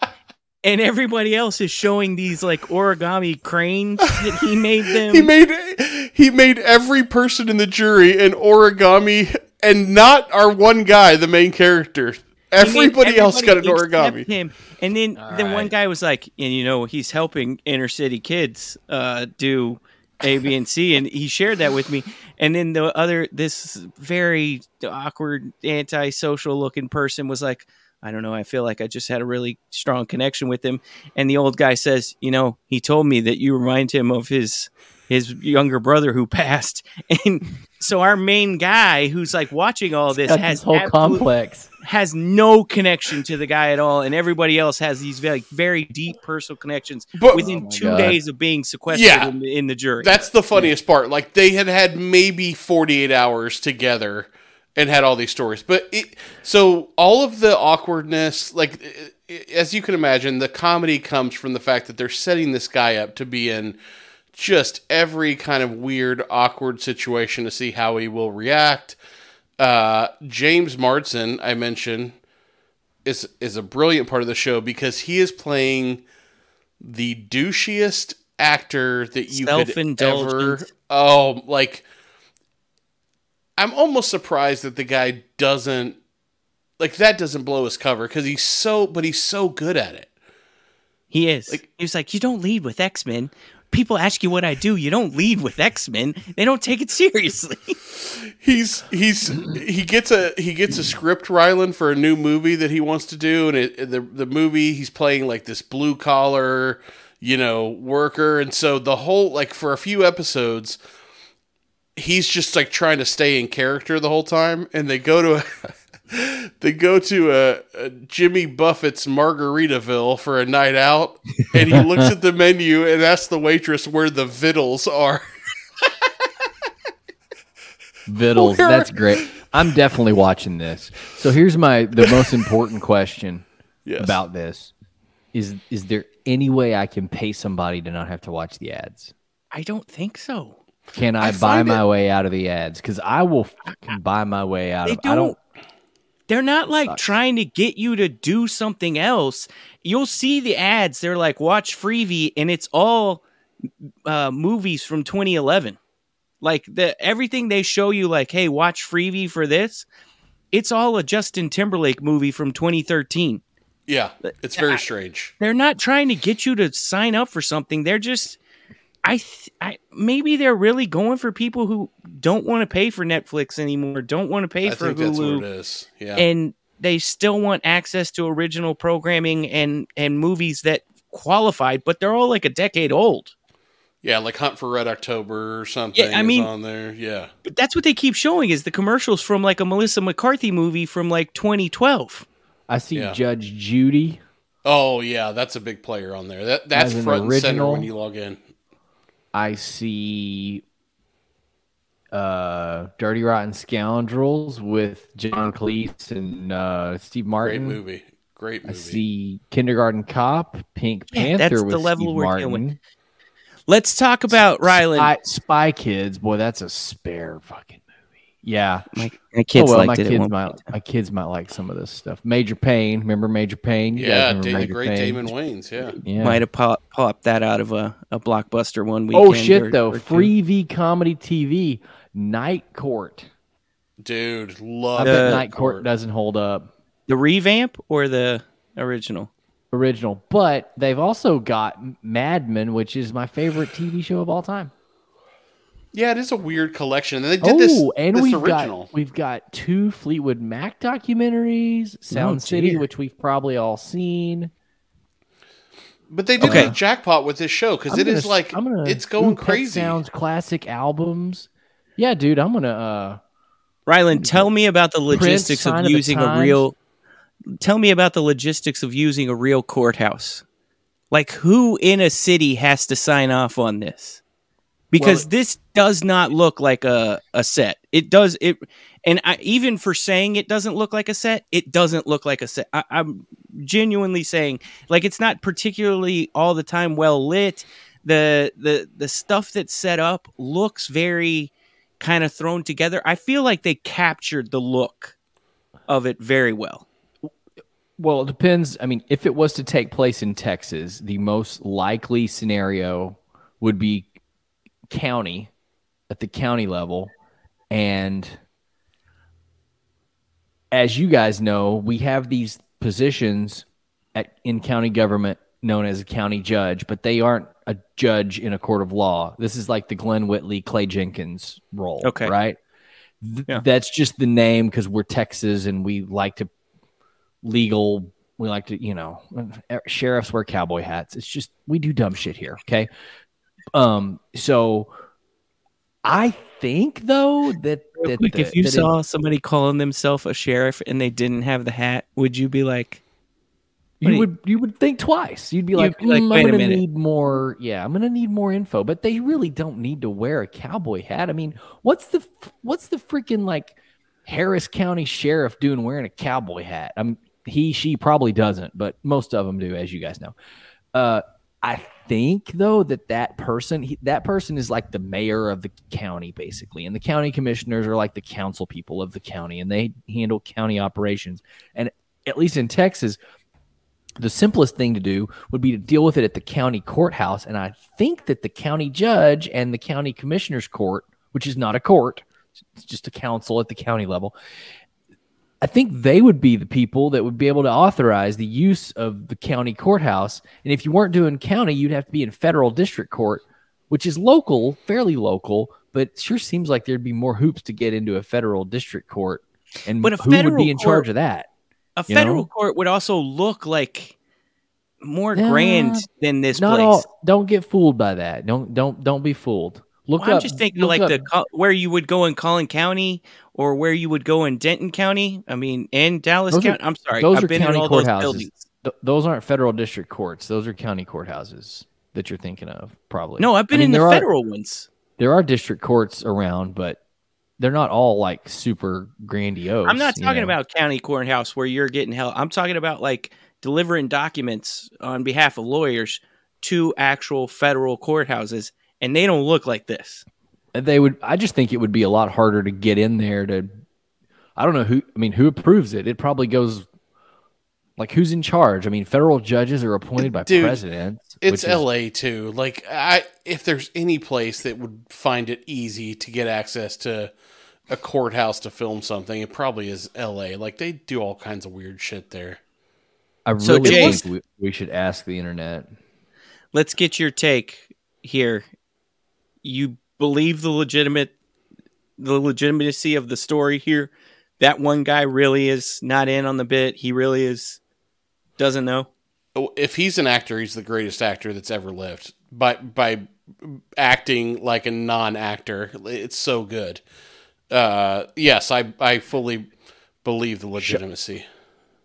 S2: and everybody else is showing these like origami cranes that he made them.
S1: he made he made every person in the jury an origami and not our one guy the main character
S2: He
S1: everybody, else got an
S2: everybody
S1: origami
S2: Him. And then then one guy was like, and you know, he's helping inner city kids uh, do A, B, and C, and he shared that with me. And then the other, this very awkward, antisocial looking person was like, I don't know. I feel like I just had a really strong connection with him. And the old guy says, you know, he told me that you remind him of his his younger brother who passed. And so our main guy, who's like watching all this,
S3: Got
S2: has
S3: this whole complex.
S2: has no connection to the guy at all, and everybody else has these very very deep personal connections
S1: But-
S2: within
S3: Oh my
S2: two
S3: God.
S2: days of being sequestered
S1: Yeah.
S2: in, in the jury.
S1: that's the funniest part like they had had maybe 48 hours together and had all these stories but it so all of the awkwardness like i- i- as you can imagine the comedy comes from the fact that they're setting this guy up to be in just every kind of weird awkward situation to see how he will react uh, James Marsden, I mentioned, is is a brilliant part of the show because he is playing the douchiest actor that you could ever. Oh, like I'm almost surprised that the guy doesn't like that doesn't blow his cover because he's so, but he's so good at it.
S2: he is.
S1: like-
S2: he was like, you don't lead with X Men. People ask you what I do. You don't lead with X Men. They don't take it seriously.
S1: he's he's he gets a he gets a script Rylan for a new movie that he wants to do and it, the the movie he's playing like this blue collar you know worker and so the whole like for a few episodes he's just like trying to stay in character the whole time and they go to a they go to a, a Jimmy Buffett's Margaritaville for a night out and he looks at the menu and asks the waitress where the vittles are
S3: Vittles,
S1: Where-
S3: that's great. I'm definitely watching this. So here's my the most important question
S1: yes
S3: about this. Is is there any way I can pay somebody to not have to watch the ads?
S2: I don't think so.
S3: Can I,
S1: I
S3: buy my
S1: it-
S3: way out of the ads? Because I will fucking buy my way out
S2: They
S3: of. I don't.
S2: They're not like
S3: Sucks.
S2: trying to get you to do something else. You'll see the ads. They're like, watch Freevee, and it's all uh, movies from 2011. Like the everything they show you, like, hey, watch Freevee for this. It's all a Justin Timberlake movie from 2013.
S1: yeah it's very strange
S2: They're not trying to get you to sign up for something. They're just, I, th- I maybe they're really going for people who don't want to pay for Netflix anymore, don't want to pay
S1: I
S2: for
S1: think that's what
S2: Hulu
S1: it is. Yeah.
S2: and they still want access to original programming and and movies that qualified, but they're all like a decade old.
S1: yeah, like Hunt for Red October or something
S2: Yeah, I
S1: is
S2: mean-
S1: on there. Yeah.
S2: But that's what they keep showing is the commercials from like a Melissa McCarthy movie from like 2012.
S3: I see
S1: Yeah.
S3: Judge Judy.
S1: Oh yeah, that's a big player on there. That that's
S3: As an
S1: front and center
S3: original-
S1: when you log in.
S3: I see uh Dirty Rotten Scoundrels with John Cleese and uh Steve Martin.
S1: Great movie. Great
S3: I see Kindergarten Cop, Pink
S2: Yeah,
S3: Panther
S2: that's
S3: with
S2: the level
S3: Steve
S2: we're dealing with.
S3: Martin.
S2: Let's talk about Ryland.
S3: Spy, Spy Kids, boy, that's a spare fucking movie. Yeah.
S2: my, my kids
S3: oh, well,
S2: liked
S3: my
S2: it.
S3: kids
S2: one
S3: might my kids might like some of this stuff. Major Payne, remember Major Payne? You
S1: Yeah,
S3: remember
S1: Da- the great
S3: Payne?
S1: Damon Wayans. Yeah.
S3: Yeah.
S2: Might have pop, popped that out of a, a blockbuster one weekend.
S3: Oh shit
S2: or-
S3: though,
S2: or two.
S3: free V comedy TV, Night Court.
S1: Dude,
S3: I
S1: love
S3: bet
S2: Uh,
S3: Night Court doesn't hold up.
S2: The revamp or the original?
S3: original, but they've also got Mad Men, which is my favorite TV show of all time.
S1: Yeah, it is a weird collection. And they did this,
S3: oh, and
S1: this
S3: we've
S1: original.
S3: got we've got two Fleetwood Mac documentaries, Sound City,
S2: dear.
S3: which we've probably all seen.
S1: But they did
S2: Okay.
S1: the jackpot with this show because
S3: I'm
S1: it
S3: gonna
S1: is like
S3: I'm gonna
S1: it's going
S3: ooh,
S1: crazy.
S3: Sounds classic albums. Yeah, dude, I'm gonna. uh
S2: Ryland, tell me about the logistics
S3: Sign
S2: of
S3: of
S2: using a real. Tell me about the logistics of using a real courthouse. Like, who in a city has to sign off on this? Because
S1: Well-
S2: this does not look like a, a set. It does it, and I, even for saying it doesn't look like a set, it doesn't look like a set. I, I'm genuinely saying, like, it's not particularly all the time well lit. The the the stuff that's set up looks very kind of thrown together. I feel like they captured the look of it very well.
S3: Well, it depends. I mean, if it was to take place in Texas, the most likely scenario would be county at the county level. And as you guys know, we have these positions at, in county government known as a county judge, but they aren't a judge in a court of law. This is like the Glen Whitley, Clay Jenkins role,
S2: Okay.
S3: right? Th-
S2: Yeah.
S3: That's just the name because we're Texas and we like to legal. We like to, you know, er, sheriffs wear cowboy hats. It's just we do dumb shit here. Okay. Um. So, I think though that that
S2: quick,
S3: the-
S2: if you
S3: that it-
S2: saw somebody calling themselves a sheriff and they didn't have the hat, would you be like,
S3: you
S2: you-
S3: would you would think twice. You'd be like,
S2: be like,
S3: "Mm,
S2: "Wait a
S3: I'm gonna need more. Yeah, I'm gonna need more info. But they really don't need to wear a cowboy hat. I mean, what's the what's the freaking like Harris County sheriff doing wearing a cowboy hat? I'm he she probably doesn't, but most of them do, as you guys know. Uh, I think though that that person he, that person is like the mayor of the county basically, and the county commissioners are like the council people of the county, and they handle county operations. And at least in Texas, the simplest thing to do would be to deal with it at the county courthouse. And I think that the county judge and the county commissioner's court, which is not a court, it's just a council at the county level, I think they would be the people that would be able to authorize the use of the county courthouse. And if you weren't doing county, you'd have to be in federal district court, which is local, fairly local, but sure seems like there'd be more hoops to get into a federal district court. And
S2: But a
S3: who would be in
S2: court-
S3: charge of that?
S2: a federal
S3: know?
S2: court would also look like more
S3: Yeah,
S2: grand than this
S3: Not
S2: place.
S3: all. Don't get fooled by that. Don't don't don't be fooled. Look
S2: Well, I'm just thinking like
S3: up-
S2: the where you would go in Collin County or where you would go in Denton County. I mean, in Dallas
S3: Those are-
S2: County. I'm sorry,
S3: those
S2: I've
S3: are
S2: been
S3: county
S2: in all those
S3: courthouses.
S2: buildings.
S3: Th- those aren't federal district courts. Those are county courthouses that you're thinking of. Probably.
S2: No, I've been
S3: I mean,
S2: in the
S3: there are-
S2: federal ones.
S3: There are district courts around, but they're not all like super grandiose.
S2: I'm not
S3: you
S2: talking
S3: know?
S2: about county courthouse where you're getting held. I'm talking about like delivering documents on behalf of lawyers to actual federal courthouses, and they don't look like this.
S3: they would. I just think it would be a lot harder to get in there to. I don't know who. I mean, who approves it? It probably goes. Like who's in charge? I mean, federal judges are appointed by
S1: Dude,
S3: presidents.
S1: It's
S3: which is-
S1: LA too. Like I if there's any place that would find it easy to get access to a courthouse to film something, it probably is LA. Like they do all kinds of weird shit there.
S3: I
S2: So,
S3: really
S2: Jay-
S3: think we, we should ask the internet.
S2: Let's get your take here. You believe the legitimate, the legitimacy of the story here. That one guy really is not in on the bit. He really is doesn't know.
S1: Oh, If he's an actor, he's the greatest actor that's ever lived. By by acting like a non-actor, it's so good. Uh, yes, I I fully believe the legitimacy.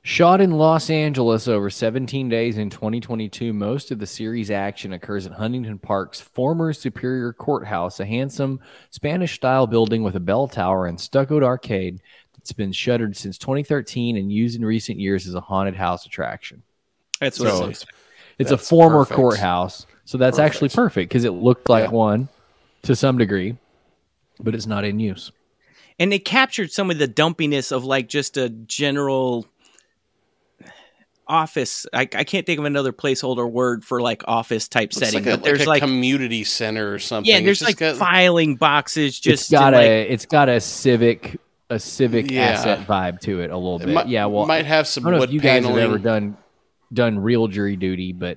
S3: Shot in Los Angeles over 17 days in 2022, most of the series action occurs at Huntington Park's former Superior Courthouse, a handsome Spanish style building with a bell tower and stuccoed arcade that's been shuttered since 2013 and used in recent years as a haunted house attraction.
S2: That's
S3: So
S2: it
S3: it's,
S2: is.
S3: it's a former
S1: perfect.
S3: courthouse. So that's actually
S1: Perfect.
S3: perfect because it looked like
S1: Yeah.
S3: one to some degree, but it's not in use.
S2: and it captured some of the dumpiness of like just a general office. I, I can't think of another placeholder word for like office type
S1: Looks
S2: setting,
S1: like a,
S2: but there's
S1: like a
S2: like
S1: community center or something.
S2: yeah, there's
S1: just
S2: like
S1: got-
S2: filing boxes. Just
S3: it's got
S2: to, like,
S3: a it's got a civic a civic
S1: Yeah.
S3: asset vibe to it a little bit.
S1: might,
S3: yeah, well,
S1: might have some
S3: I
S1: some
S3: don't know
S1: wood
S3: if you guys have ever done done real jury duty, but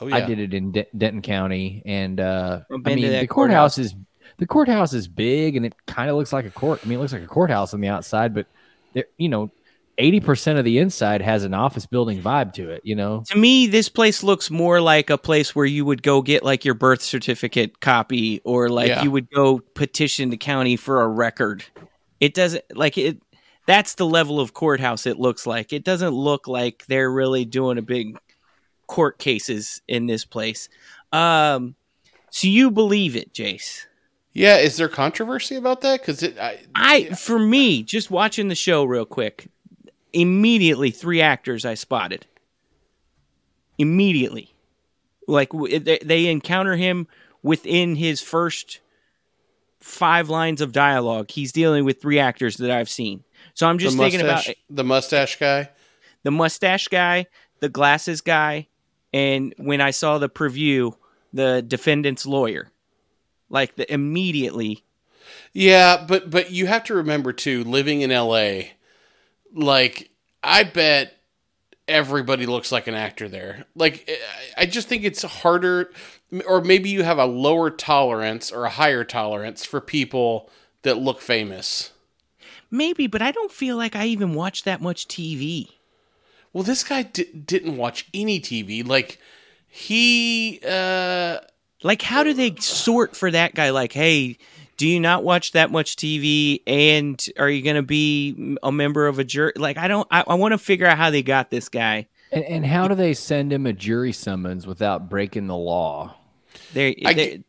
S1: oh, yeah.
S3: I did it in De- Denton County, and uh,
S2: I've
S3: I
S2: been to
S3: mean
S2: that
S3: the courthouse is the courthouse is big, and it kind of looks like a court. I mean, it looks like a courthouse on the outside, but there, you know, eighty percent of the inside has an office building vibe to it. You know,
S2: to me, this place looks more like a place where you would go get like your birth certificate copy, or like
S1: Yeah.
S2: you would go petition the county for a record. It doesn't like it. That's the level of courthouse it looks like. It doesn't look like they're really doing a big court cases in this place. Um, so you believe it, Jace?
S1: Yeah, is there controversy about that? Because it, I,
S2: I, for me, just watching the show real quick, immediately three actors I spotted. Immediately, like they, they encounter him within his first five lines of dialogue. He's dealing with three actors that I've seen. So I'm just thinking about
S1: the mustache guy.
S2: the mustache guy, the glasses guy, and when I saw the preview, the defendant's lawyer. Like the immediately
S1: Yeah, but but you have to remember too, living in LA, like I bet everybody looks like an actor there. Like I- just think it's harder or maybe you have a lower tolerance or a higher tolerance for people that look famous.
S2: maybe, but I don't feel like I even watch that much TV.
S1: Well, this guy di- didn't watch any TV. Like he uh
S2: Like, how do they sort for that guy? Like, hey, do you not watch that much TV? And are you going to be a member of a jury? Like, I don't, I, I want to figure out how they got this guy.
S3: and, and how do they send him a jury summons without breaking the law?
S2: They,
S1: I
S2: they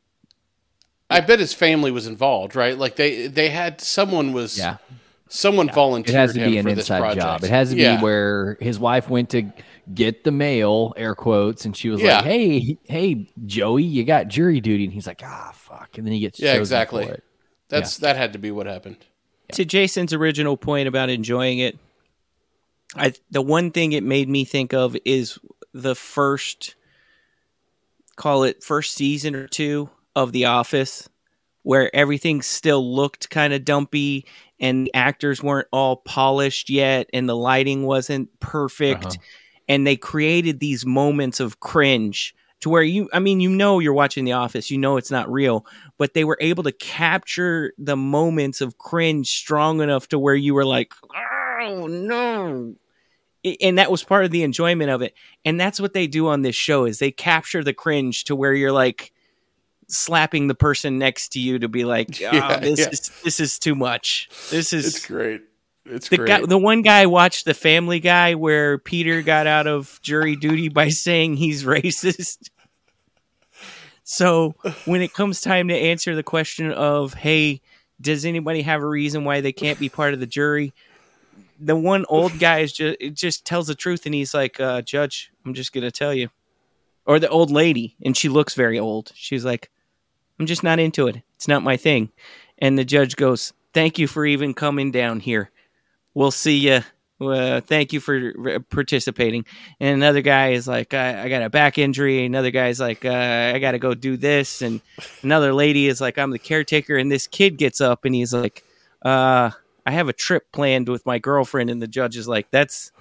S1: I bet his family was involved, right? Like they they had someone was
S3: Yeah.
S1: someone
S3: It
S1: volunteered It
S3: has to be an
S1: for this
S3: inside
S1: project.
S3: job. It has to
S1: Yeah.
S3: be where his wife went to get the mail, air quotes, and she was
S1: Yeah.
S3: like, "Hey, hey, Joey, you got jury duty," and he's like, "Ah, fuck," and then he gets
S1: Yeah,
S3: chosen
S1: exactly.
S3: for it.
S1: That's that had to be what happened.
S2: to Jason's original point about enjoying it, I the one thing it made me think of is the first call it first season or two of The Office where everything still looked kind of dumpy and the actors weren't all polished yet and the lighting wasn't perfect
S3: Uh-huh.
S2: And they created these moments of cringe to where you I mean you know you're watching The Office, you know it's not real, but they were able to capture the moments of cringe strong enough to where you were like, "Oh no." And that was part of the enjoyment of it. And that's what they do on this show is they capture the cringe to where you're like slapping the person next to you to be like, oh,
S1: Yeah,
S2: this
S1: yeah.
S2: is this is too much. This is
S1: It's great. It's
S2: the
S1: great.
S2: guy, the one guy watched the Family Guy where Peter got out of jury duty by saying he's racist. So when it comes time to answer the question of, "Hey, does anybody have a reason why they can't be part of the jury?" The one old guy is just it just tells the truth, and he's like, uh, "Judge, I'm just gonna tell you," or the old lady, and she looks very old. She's like, "I'm just not into it. It's not my thing." And the judge goes, "Thank you for even coming down here." We'll see you. Uh, thank you for participating. And another guy is like, I, I got a back injury. Another guy's like, uh, I got to go do this. And another lady is like, I'm the caretaker. And this kid gets up and he's like, uh, I have a trip planned with my girlfriend. And the judge is like, that's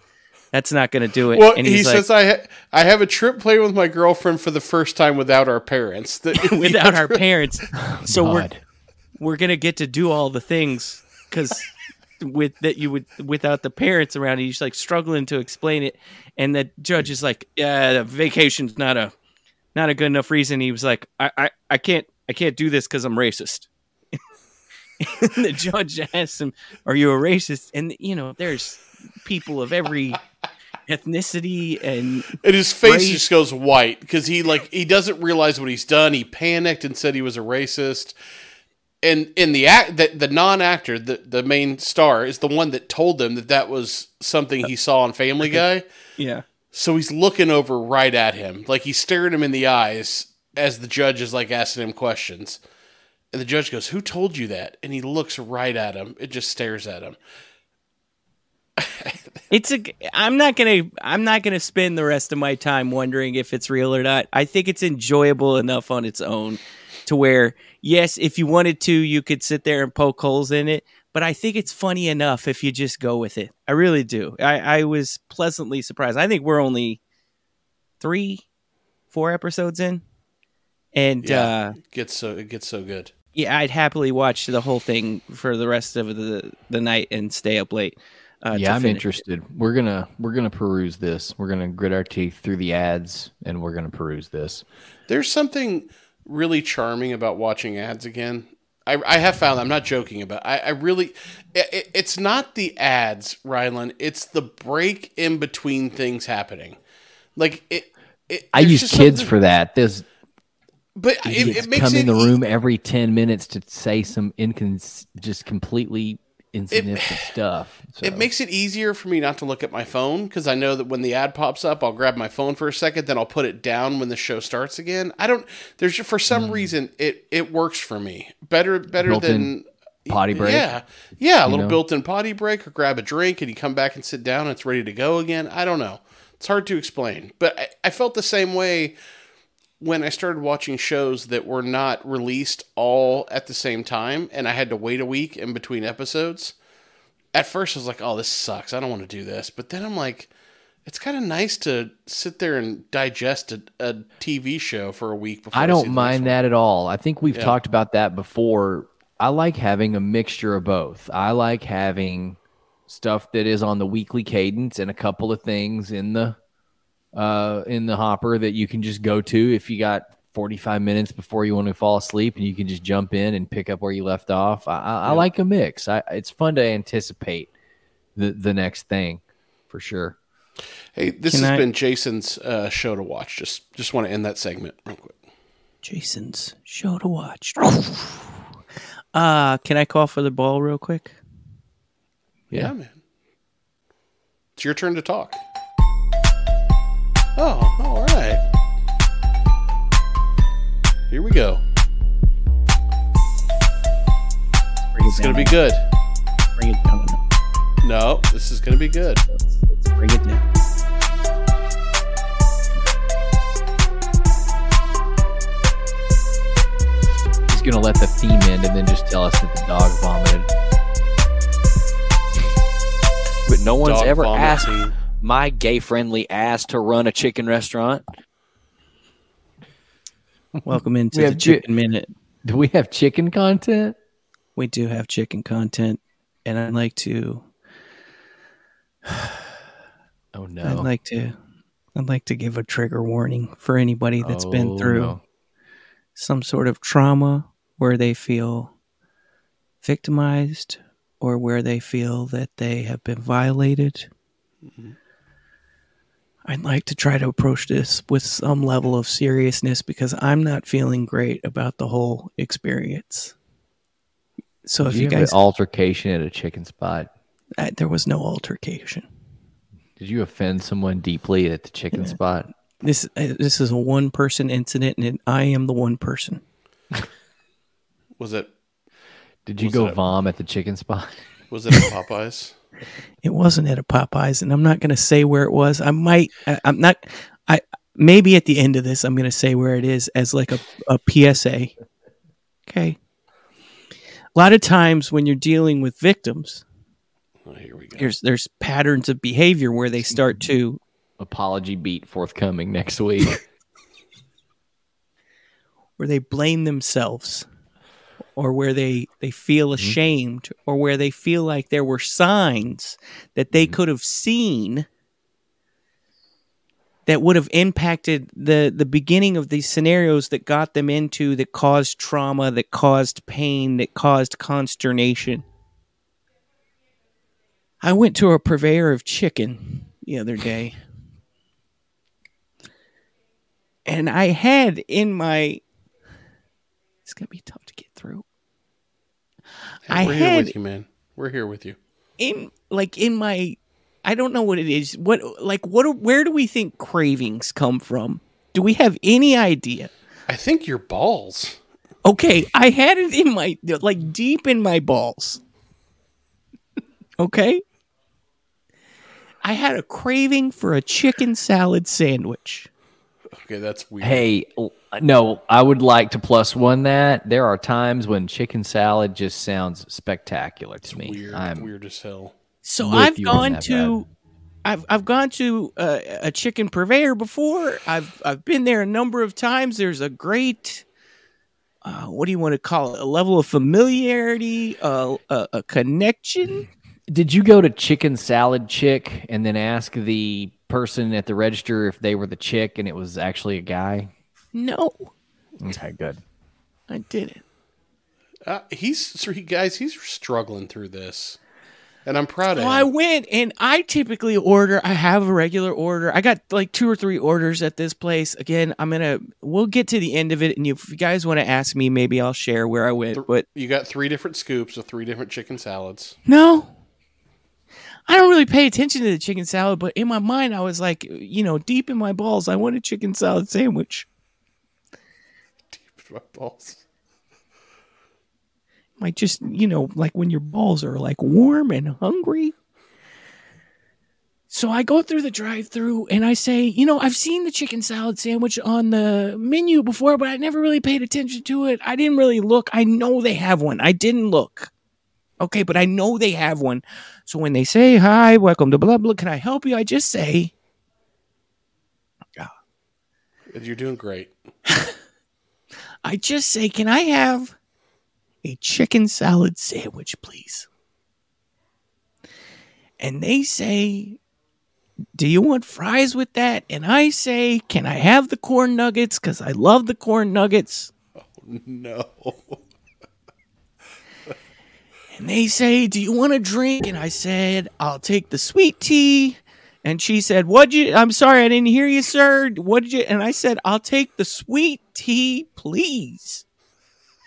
S2: that's not going to do it.
S1: well,
S2: and
S1: he
S2: he's like,
S1: says I ha- I have a trip planned with my girlfriend for the first time without our parents.
S2: Without our parents. So we're we're gonna get to do all the things because with that you would without the parents around he's like struggling to explain it. And the judge is like yeah the vacation's not a not a good enough reason. He was like i i, I can't i can't do this because i'm racist. And the judge asks him are you a racist? And you know there's people of every ethnicity and
S1: And his face
S2: Race-
S1: just goes white because he like he doesn't realize what he's done. He panicked and said he was a racist. And in the act that the non actor, the the main star, is the one that told them that that was something he saw on Family Guy.
S2: yeah.
S1: So he's looking over right at him, like he's staring him in the eyes as the judge is like asking him questions. And the judge goes, "Who told you that?" And he looks right at him. It just stares at him.
S2: It's a. I'm not gonna. I'm not gonna spend the rest of my time wondering if it's real or not. I think it's enjoyable enough on its own, to where yes, if you wanted to, you could sit there and poke holes in it. But I think it's funny enough if you just go with it. I really do. I, I was pleasantly surprised. I think we're only three, four episodes in, and
S1: Yeah,
S2: uh,
S1: it gets so it gets so good.
S2: yeah, I'd happily watch the whole thing for the rest of the the night and stay up late. Uh,
S3: yeah, I'm
S2: finish it.
S3: interested. We're gonna we're gonna peruse this. We're gonna grit our teeth through the ads, and we're gonna peruse this.
S1: There's something really charming about watching ads again. I, I have found. I'm not joking about. I, I really. It, it- it's not the ads, Rylan. It's the break in between things happening. Like it. it
S3: I use kids
S1: something-
S3: for that. There's
S1: but it, it makes
S3: come
S1: it
S3: in the room every ten minutes to say some incons just completely insignificant stuff. So.
S1: It makes it easier for me not to look at my phone because I know that when the ad pops up, I'll grab my phone for a second, then I'll put it down when the show starts again. I don't. There's for some hmm. reason it it works for me better better.
S3: Built-in
S1: than
S3: potty break.
S1: Yeah, yeah, a little
S3: know?
S1: built-in potty break or grab a drink and you come back and sit down and it's ready to go again. I don't know. It's hard to explain, but I, I felt the same way when I started watching shows that were not released all at the same time, and I had to wait a week in between episodes. At first, I was like, "Oh, this sucks. I don't want to do this." But then I'm like, "It's kind of nice to sit there and digest a, a TV show for a week before."
S3: I don't mind that at all. I think we've
S1: Yeah.
S3: talked about that before. I like having a mixture of both. I like having stuff that is on the weekly cadence and a couple of things in the uh in the hopper that you can just go to if you got 45 minutes before you want to fall asleep and you can just jump in and pick up where you left off. I, I, I like a mix. I, it's fun to anticipate the the next thing for sure.
S1: Hey, this
S2: Can
S1: has
S2: I-
S1: been Jason's uh, show to watch. Just just want to end that segment real quick.
S2: Jason's show to watch. Uh, can I call for the ball real quick?
S1: Yeah, man. It's your turn to talk. Oh, all right. Here we go.
S2: Bring
S1: It's
S2: it
S1: gonna be good.
S2: Bring it down.
S1: No, this is gonna be good.
S2: Let's, let's bring it down.
S3: He's gonna let the theme end and then just tell us that the dog vomited.
S7: But no one's
S1: Dog
S7: ever
S1: vomit
S7: asked. My gay friendly ass to run a chicken restaurant.
S2: Welcome into
S3: We
S2: the
S3: have chi-
S2: chicken minute.
S3: Do we have chicken content?
S2: We do have chicken content, and I'd like to.
S3: Oh no!
S2: I'd like to. I'd like to give a trigger warning for anybody that's
S3: Oh,
S2: been through
S3: no.
S2: some sort of trauma where they feel victimized or where they feel that they have been violated. Mm-hmm. I'd like to try to approach this with some level of seriousness because I'm not feeling great about the whole experience. So
S3: Did
S2: if
S3: you,
S2: you
S3: have
S2: guys,
S3: an altercation at a chicken spot?
S2: uh, there was no altercation.
S3: Did you offend someone deeply at the chicken spot?
S2: This uh, this is a one person incident, and I am the one person.
S1: Was it
S3: Did you go
S1: it
S3: vom at the chicken spot?
S1: was it at Popeyes?
S2: It wasn't at a Popeyes, and I'm not going to say where it was. I might. I, I'm not. I maybe at the end of this, I'm going to say where it is as like a, a PSA. Okay. A lot of times when you're dealing with victims,
S1: Oh, here we go.
S2: there's there's patterns of behavior where they start to
S3: Apology beat forthcoming next week.
S2: where they blame themselves or where they they feel mm-hmm. ashamed or where they feel like there were signs that they mm-hmm. could have seen that would have impacted the the beginning of these scenarios that got them into that caused trauma that caused pain that caused consternation I went to a purveyor of chicken the other day. And I had in my It's going to be tough to get through. I
S1: We're here
S2: had
S1: with you, man. We're here with you.
S2: in like in my I don't know what it is. What like what where do we think cravings come from? Do we have any idea?
S1: I think your balls.
S2: Okay, I had it in my like deep in my balls. okay? I had a craving for a chicken salad sandwich.
S1: Okay, that's weird.
S3: Hey, no, I would like to plus one that. There are times when chicken salad just sounds spectacular to me.
S1: weird,
S3: I'm
S1: weird as hell.
S2: So I've gone
S3: that,
S2: to I've I've gone to uh, a chicken purveyor before. I've I've been there a number of times. There's a great uh, what do you want to call it? A level of familiarity, uh, a, a connection.
S3: Did you go to Chicken Salad Chick and then ask the person at the register if they were the chick and it was actually a guy?
S2: No,
S3: Okay, good.
S2: I didn't.
S1: Uh, he's three guys. He's struggling through this, and I'm proud of
S2: So
S1: him.
S2: I went and I typically order. I have a regular order. I got like two or three orders at this place. Again, I'm gonna. We'll get to the end of it, and if you guys want to ask me, maybe I'll share where I went. But
S1: you got three different scoops of three different chicken salads.
S2: no, I don't really pay attention to the chicken salad. But in my mind, I was like, you know, deep in my balls, I want a chicken salad sandwich.
S1: Deep in my balls.
S2: Like just you know, like when your balls are like warm and hungry. So I go through the drive-through and I say, you know, I've seen the chicken salad sandwich on the menu before, but I never really paid attention to it. I didn't really look. I know they have one. I didn't look. Okay, but I know they have one. So when they say, "Hi, welcome to blah blah," can I help you? I just say,
S1: You're doing great.
S2: I just say, "Can I have a chicken salad sandwich, please?" And they say, "Do you want fries with that?" And I say, "Can I have the corn nuggets cuz I love the corn nuggets?"
S1: Oh, no.
S2: And they say, "Do you want a drink?" And I said, "I'll take the sweet tea." And she said, "What'd you? I'm sorry, I didn't hear you, sir. What did you?" And I said, "I'll take the sweet tea, please."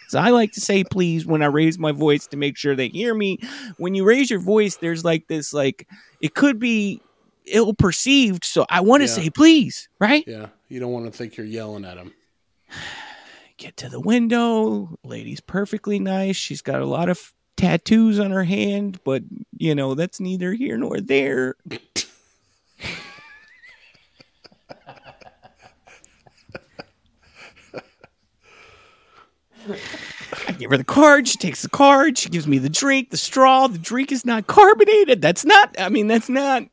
S2: So I like to say please when I raise my voice to make sure they hear me. When you raise your voice, there's like this, like it could be ill perceived. So I want to
S1: Yeah.
S2: say please, right?
S1: Yeah, you don't want to think you're yelling at him.
S2: get to the window. Lady's perfectly nice. She's got a lot of tattoos on her hand, but you know, that's neither here nor there. I give her the card. She takes the card. She gives me the drink, the straw. The drink is not carbonated. That's not, I mean, that's not.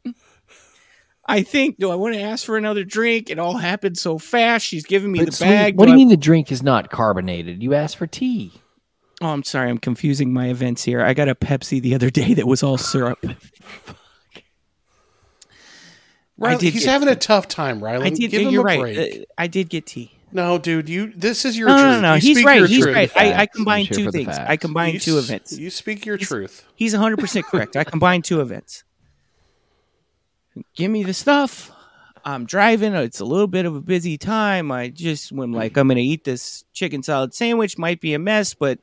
S2: I think, do I want to ask for another drink? It all happened so fast. She's giving me
S3: But
S2: the
S3: sweet-
S2: bag.
S3: what do
S2: I-
S3: you mean the drink is not carbonated? You asked for tea.
S2: Oh, I'm sorry. I'm confusing my events here. I got a Pepsi the other day that was all syrup.
S1: Riley, he's
S2: get-
S1: having a tough time, Riley.
S2: I did.
S1: Give him
S2: you're
S1: a
S2: right.
S1: break.
S2: Uh, I did get tea.
S1: no, dude, you. This is your
S2: No, no,
S1: truth.
S2: no, no.
S1: You
S2: He's
S1: speak
S2: right. He's
S1: truth.
S2: right. I, I combined two
S3: for the
S2: things. I combined
S1: You
S2: two events.
S1: You speak your truth.
S2: He's 100 percent correct. I combined two events. Give me the stuff. I'm driving. It's a little bit of a busy time. I just am like, I'm going to eat this chicken salad sandwich. Might be a mess, but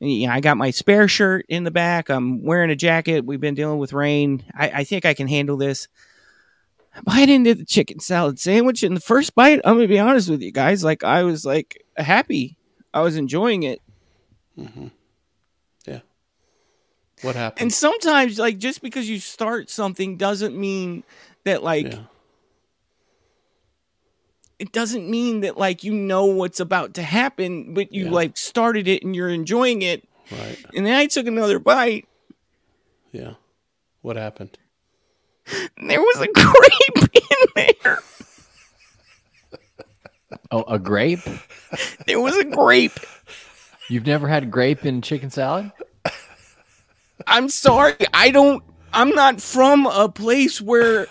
S2: you know, I got my spare shirt in the back. I'm wearing a jacket. We've been dealing with rain. I, I think I can handle this. I bite into the chicken salad sandwich, and the first bite, I'm going to be honest with you guys, like I was like happy. I was enjoying it. Mm-hmm. Yeah.
S1: What happened?
S2: And sometimes, like, just because you start something doesn't mean that, like,
S1: yeah.
S2: It doesn't mean that, like, you know what's about to happen, but you,
S1: Yeah.
S2: like, started it and you're enjoying it.
S1: Right.
S2: And then I took another bite,
S1: Yeah. What happened?
S2: there was a grape in there.
S3: Oh, a grape?
S2: There was a grape.
S3: You've never had grape in chicken salad?
S2: I'm sorry. I don't, I'm not from a place where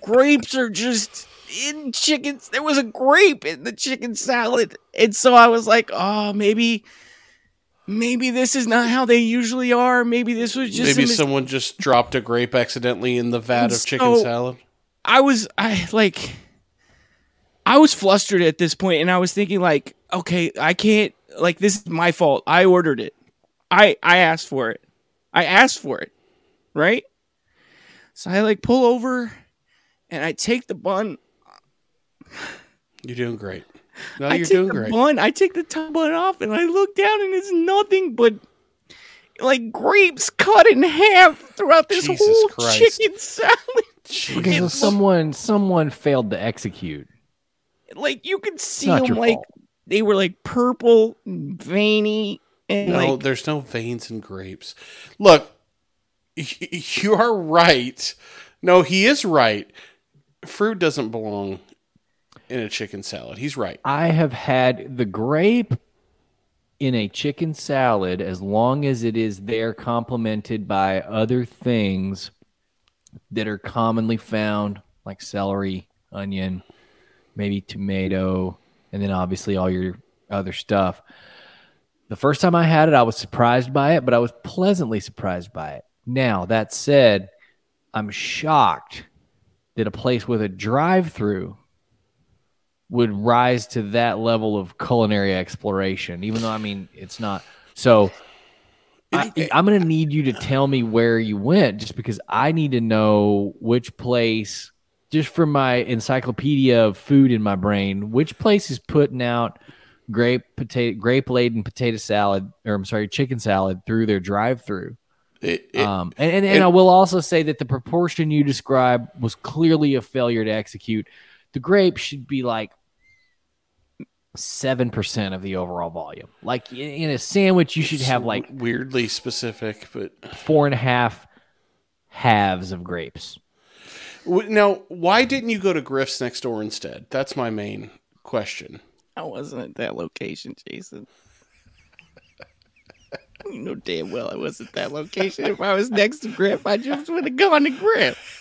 S2: grapes are just in chickens. There was a grape in the chicken salad. And so I was like, oh, maybe, maybe this is not how they usually are. Maybe this was just
S1: Maybe
S2: mis-
S1: someone just dropped a grape accidentally in the vat
S2: And
S1: of chicken salad.
S2: I was I like I was flustered at this point and I was thinking like, okay, I can't like this is my fault. I ordered it. I I asked for it. I asked for it. Right? So I like pull over and I take the bun.
S1: You're doing great. No,
S2: I
S1: you're
S2: take
S1: doing
S2: the
S1: great.
S2: bun. I take the top bun off and I look down and it's nothing but like grapes cut in half throughout this
S1: Jesus
S2: whole
S1: Christ.
S2: chicken salad.
S3: Okay, so someone someone failed to execute.
S2: like you could see them like
S3: fault.
S2: they were like purple and veiny and
S1: No,
S2: like
S1: there's no veins in grapes. Look, you are right. No, he is right. Fruit doesn't belong in a chicken salad. He's right.
S3: I have had the grape in a chicken salad as long as it is there complemented by other things that are commonly found like celery, onion, maybe tomato, and then obviously all your other stuff. The first time I had it, I was surprised by it, but I was pleasantly surprised by it. Now, that said, I'm shocked that a place with a drive through would rise to that level of culinary exploration, even though I mean it's not. So I, I'm going to need you to tell me where you went, just because I need to know which place, just for my encyclopedia of food in my brain, which place is putting out grape potato, grape laden potato salad, or I'm sorry, chicken salad through their drive through.
S1: It, it,
S3: Um, and, and, and
S1: and-
S3: I will also say that the proportion you described was clearly a failure to execute. The grape should be like seven percent of the overall volume. Like in, in a sandwich, you should have like
S1: weirdly specific, but
S3: four and a half halves of grapes.
S1: Now why didn't you go to Griff's next door instead? That's my main question.
S2: I wasn't at that location, Jason. you know damn well I wasn't at that location. If I was next to Griff, I just would have gone to Griff.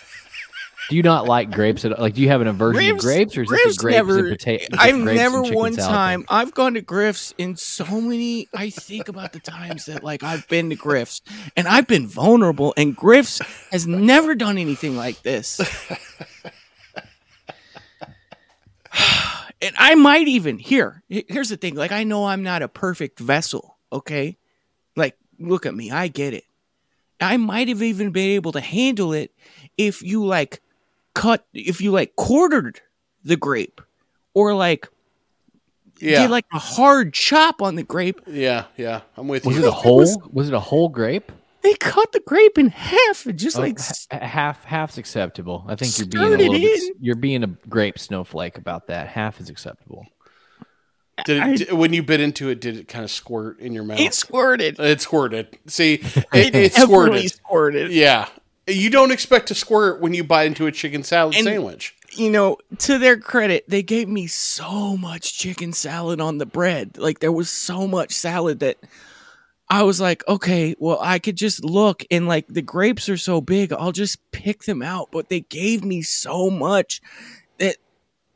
S3: Do you not like grapes at all? Like, do you have an aversion
S2: Griff's-
S3: to grapes, or is
S2: Griff's
S3: grapes
S2: never-
S3: and potato?
S2: I've never one time. I've gone to Griff's in so many. I think about the times that like I've been to Griff's and I've been vulnerable, and Griff's has never done anything like this. and I might even here. Here's the thing. Like I know I'm not a perfect vessel. Okay, like look at me. I get it. I might have even been able to handle it if you like cut if you like quartered the grape or like
S1: Yeah,
S2: did like a hard chop on the grape.
S1: yeah, yeah. I'm with
S3: Was
S1: you.
S3: it a whole?
S2: was-
S3: Was, it a whole grape?
S2: They cut the grape in half and just
S3: Oh,
S2: like
S3: h- half half's acceptable. I think you're being a little bit, you're being a grape snowflake about that. Half is acceptable.
S1: Did it,
S2: I-
S1: di- when you bit into it, did it kind of squirt in your mouth?
S2: it squirted.
S1: It squirted. See, it, it
S2: Definitely
S1: squirted.
S2: squirted.
S1: Yeah. You don't expect to squirt when you bite into a chicken salad
S2: And-
S1: sandwich.
S2: You know, to their credit, they gave me so much chicken salad on the bread. Like there was so much salad that I was like, okay, well, I could just look and like the grapes are so big, I'll just pick them out. But they gave me so much that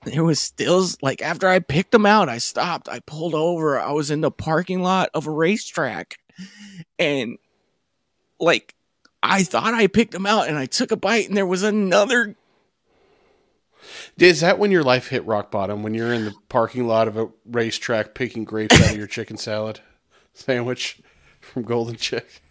S2: there was still like after I picked them out, I stopped, I pulled over, I was in the parking lot of a racetrack, and like I thought I picked them out, and I took a bite, and there was another
S1: Is that when your life hit rock bottom? When you're in the parking lot of a racetrack picking grapes out of your chicken salad sandwich from Golden Chick?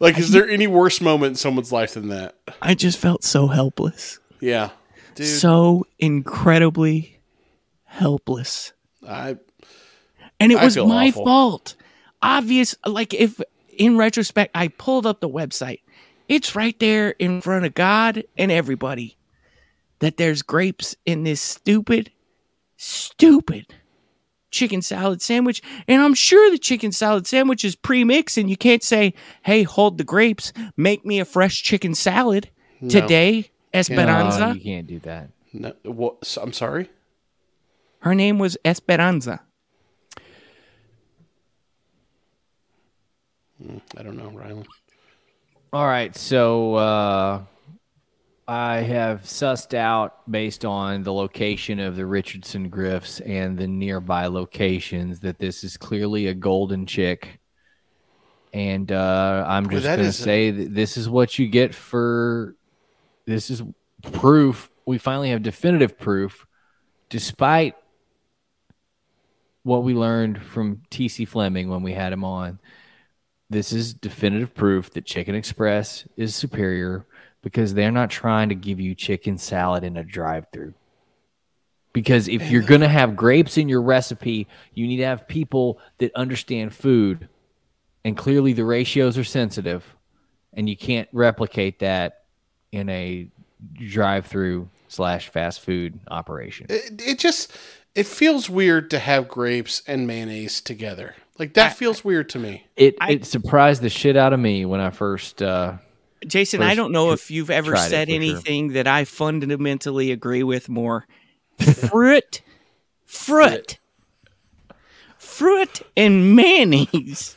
S1: Like, is there any worse moment in someone's life than that?
S2: I just felt so helpless.
S1: Yeah, dude.
S2: So incredibly helpless.
S1: I
S2: And it
S1: I
S2: was my
S1: awful.
S2: fault. Obvious like if in retrospect I pulled up the website. It's right there in front of God and everybody that there's grapes in this stupid stupid chicken salad sandwich and I'm sure the chicken salad sandwich is pre-mixed and you can't say, "Hey, hold the grapes, make me a fresh chicken salad today." Esperanza.
S3: No, you can't do that.
S1: no, what, I'm sorry.
S2: Her name was Esperanza.
S1: I don't know, Rylan.
S3: All right, so uh, I have sussed out based on the location of the Richardson Griffs and the nearby locations that this is clearly a golden chick. And uh, I'm just
S1: that
S3: going to
S1: is a-
S3: say that this is what you get for this is proof. We finally have definitive proof, despite what we learned from TC Fleming when we had him on. This is definitive proof that Chicken Express is superior because they're not trying to give you chicken salad in a drive-through. Because if you're going to have grapes in your recipe, you need to have people that understand food. And clearly the ratios are sensitive and you can't replicate that in a drive-through slash fast food operation.
S1: It, it just it feels weird to have grapes and mayonnaise together. Like that feels weird to me.
S3: It
S2: I-
S3: it surprised the shit out of me when I first uh
S2: Jason, I don't know if you've ever said
S3: for sure.
S2: anything that I fundamentally agree with more. Fruit, fruit, fruit, and mayonnaise.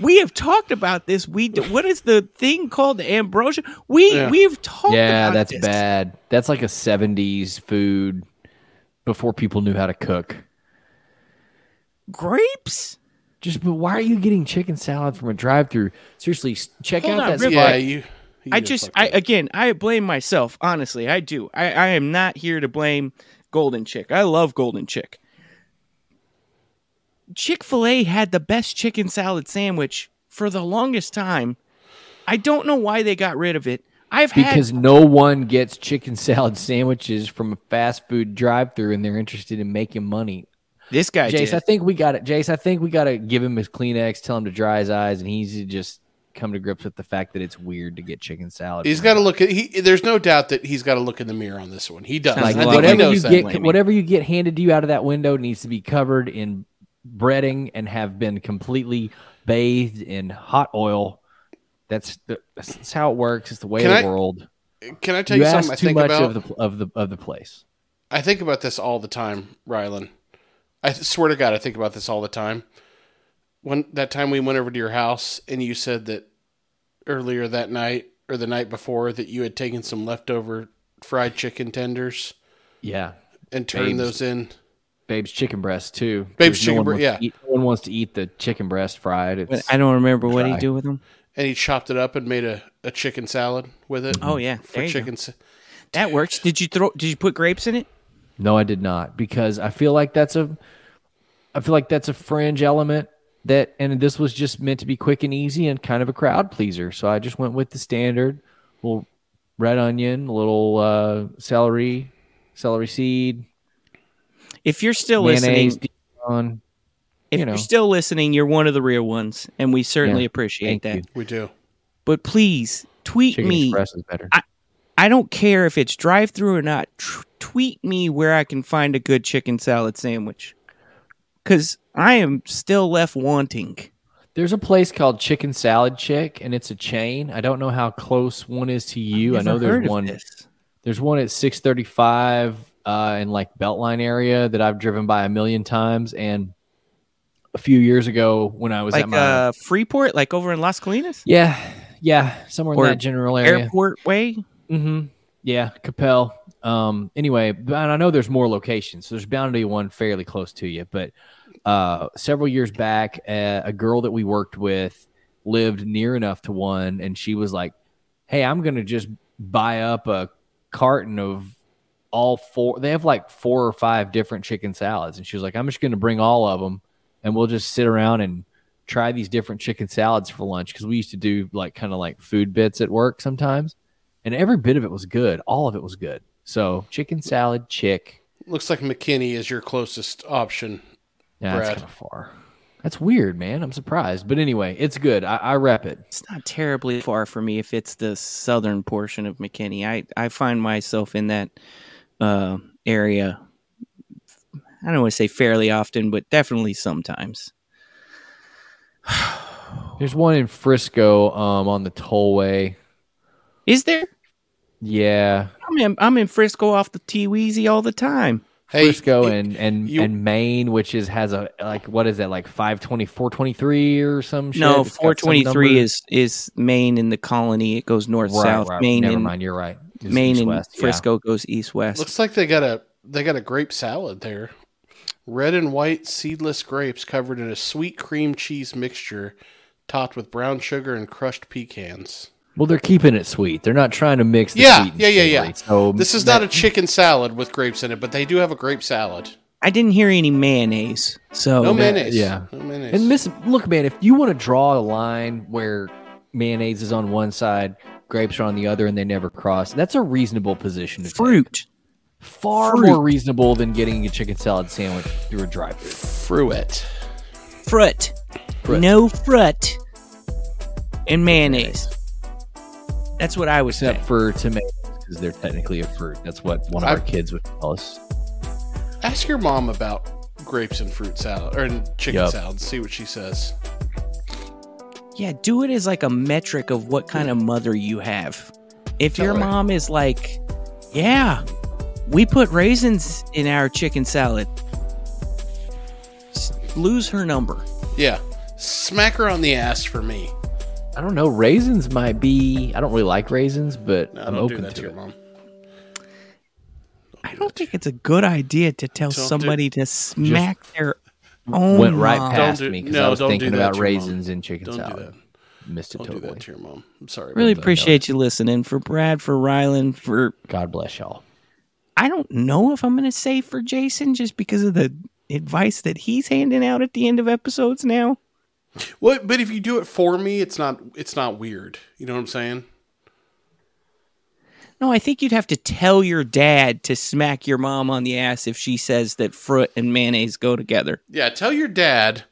S2: We have talked about this. We d- what is the thing called the ambrosia? We
S1: Yeah.
S2: we've talked.
S3: Yeah,
S2: about
S3: that's
S2: this.
S3: bad. That's like a 70s food before people knew how to cook.
S2: Grapes.
S3: Just but why are you getting chicken salad from a drive-through? Seriously, check
S2: Hold
S3: out
S2: on,
S3: that
S2: Rip-
S3: spot.
S1: Yeah, you. you
S2: I just, I
S1: up.
S2: again, I blame myself. Honestly, I do. I, I am not here to blame Golden Chick. I love Golden Chick. Chick Fil A had the best chicken salad sandwich for the longest time. I don't know why they got rid of it. I've had
S3: because no one gets chicken salad sandwiches from a fast food drive-through and they're interested in making money.
S2: This guy.
S3: Jace,
S2: did.
S3: I think we got it. Jace, I think we got to give him his Kleenex, tell him to dry his eyes, and he's to just come to grips with the fact that it's weird to get chicken salad.
S1: He's got to look at. He, there's no doubt that he's got to look in the mirror on this one. He does.
S2: Like,
S1: I think
S3: whatever you get,
S2: Blaming.
S3: whatever you get handed to you out of that window needs to be covered in breading and have been completely bathed in hot oil. That's the, that's how it works. It's the way
S1: Can
S3: of
S1: I
S3: the world.
S1: Can I tell
S3: You
S1: you,
S3: ask
S1: something I think
S3: much
S1: about?
S3: of the of the of the place.
S1: I think about this all the time, Rylan. I swear to God, I think about this all the time. When that time we went over to your house and you said that earlier that night or the night before that you had taken some leftover fried chicken tenders
S3: Yeah,
S1: and turned
S3: Babes.
S1: those in.
S3: Babe's chicken breast too.
S1: Babe's chicken
S3: one
S1: bre-
S3: wants
S1: yeah.
S3: to eat- no one wants to eat the chicken breast fried. It's,
S2: I don't remember what he
S3: dry.
S2: do with them.
S1: And he chopped it up and made a, a chicken salad with it.
S2: Oh yeah,
S1: for
S2: there you go.
S1: chicken. sa-
S2: That works. Did you throw? Did you put grapes in it?
S3: No, I did not because I feel like that's a, I feel like that's a fringe element that, and this was just meant to be quick and easy and kind of a crowd pleaser. So I just went with the standard, little red onion, a little uh, celery, celery seed,
S2: If you're still
S3: mayonnaise,
S2: listening,
S3: Dijon.
S2: if
S3: you
S2: you are
S3: know.
S2: still listening, you're one of the real ones, and we certainly
S3: Yeah,
S2: appreciate that.
S3: you.
S1: We do.
S2: But please tweet
S3: Chicken
S2: me.
S3: Express is better.
S2: I don't care if it's drive through or not. Tr- tweet me where I can find a good chicken salad sandwich. Because I am still left wanting.
S3: There's a place called Chicken Salad Chick, and it's a chain. I don't know how close one is to you. I know there's one.
S2: this.
S3: There's one at 635 uh, in like Beltline area that I've driven by a million times. And a few years ago when I was
S2: Like
S3: at my
S2: uh, Freeport, like over in Las Colinas?
S3: yeah yeah somewhere
S2: Or
S3: in that general area.
S2: Airport Way?
S3: Mm-hmm. Yeah, Coppell. Um. Anyway, but I know there's more locations, so there's bound to be one fairly close to you. But uh, several years back, uh, a girl that we worked with lived near enough to one, and she was like, "Hey, I'm gonna just buy up a carton of all four. They have like four or five different chicken salads, and she was like, I'm just gonna bring all of them, and we'll just sit around and." Try these different chicken salads for lunch because we used to do like kind of like food bits at work sometimes and every bit of it was good. All of it was good. So chicken salad, chick.
S1: Looks like McKinney is your closest option.
S3: Yeah, that's kind of far. That's weird, man. I'm surprised, but anyway, it's good. I, I rep it.
S2: It's not terribly far for me if it's the southern portion of McKinney. I, I find myself in that uh, area. I don't want to say fairly often, but definitely sometimes.
S3: There's one in Frisco, um, on the tollway.
S2: Is there?
S3: Yeah,
S2: I'm in, I'm in Frisco off the T Weezy all the time.
S1: Hey,
S3: Frisco
S1: you-
S3: and and
S1: you-
S3: and Main, which is has a like what is that like 520, 423 or some shit?
S2: No,
S3: It's got some
S2: four twenty three is is Main in the colony. It goes north
S3: right,
S2: south.
S3: right.
S2: Main
S3: Never
S2: and
S3: mind, you're right. It's
S2: Main and
S3: east-west, yeah.
S2: Frisco goes east west.
S1: Looks like they got a they got a grape salad there. Red and white seedless grapes covered in a sweet cream cheese mixture, topped with brown sugar and crushed pecans.
S3: Well, they're keeping it sweet. They're not trying to mix. The
S1: Yeah,
S3: sweet and
S1: yeah, yeah, yeah.
S3: So
S1: This is not a chicken salad with grapes in it, but they do have a grape salad.
S2: I didn't hear any mayonnaise. So
S1: No mayonnaise.
S3: yeah.
S1: no mayonnaise.
S3: And miss, look, man, if you want to draw a line where mayonnaise is on one side, grapes are on the other, and they never cross, that's a reasonable position to take.
S2: fruit.
S3: Far
S2: Fruit.
S3: more reasonable than getting a chicken salad sandwich through a drive-thru.
S1: Fruit.
S2: Fruit.
S3: Fruit.
S2: No fruit. And mayonnaise. That's what I would say.
S3: Except for tomatoes, because they're technically a fruit. That's what one of
S1: I-
S3: our kids would tell us.
S1: Ask your mom about grapes and fruit salad or chicken
S3: Yup.
S1: salad. See what she says.
S2: Yeah, do it as like a metric of what kind of mother you have. If
S1: Tell
S2: your oh,
S1: her.
S2: mom is like, yeah, we put raisins in our chicken salad, lose her number.
S1: Yeah, smack her on the ass for me.
S3: I don't know. Raisins might be. I don't really like raisins, but
S1: No,
S3: I'm
S1: don't do
S3: open
S1: that to
S3: to
S1: your
S3: it.
S1: mom.
S2: I don't think it's a good idea to tell
S1: Don't do-
S2: somebody to smack their own
S3: Went right
S2: mom.
S3: past
S1: do-
S3: me because
S1: no,
S3: I was thinking about
S1: to your mom.
S3: raisins in chicken
S1: Don't do
S3: salad.
S1: that.
S3: Missed it
S1: Don't do
S3: totally.
S1: that to your mom. I'm sorry.
S2: Really appreciate you listening. For Brad, for Rylan, for
S3: God bless y'all.
S2: I don't know if I'm going to say for Jason just because of the advice that he's handing out at the end of episodes now.
S1: Well, but if you do it for me, it's not it's not weird. You know what I'm saying?
S2: No, I think you'd have to tell your dad to smack your mom on the ass if she says that fruit and mayonnaise go together.
S1: Yeah, tell your dad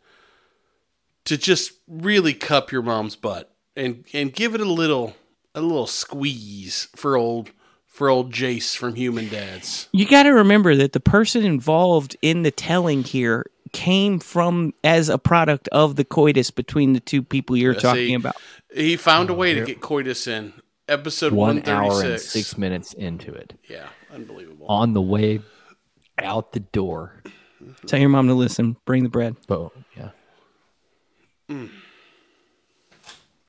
S1: to just really cup your mom's butt and and give it a little a little squeeze for old for old Jace from Human Dads.
S2: You got to remember that the person involved in the telling here came from as a product of the coitus between the two people you're
S1: Yeah,
S2: talking
S1: see,
S2: about.
S1: He found a way to get coitus in episode
S3: One
S1: one
S3: hour and
S1: six.
S3: six minutes into it,
S1: Yeah, unbelievable.
S3: on the way out the door.
S2: Tell your mom to listen. Bring the bread.
S3: But yeah,
S1: Mm.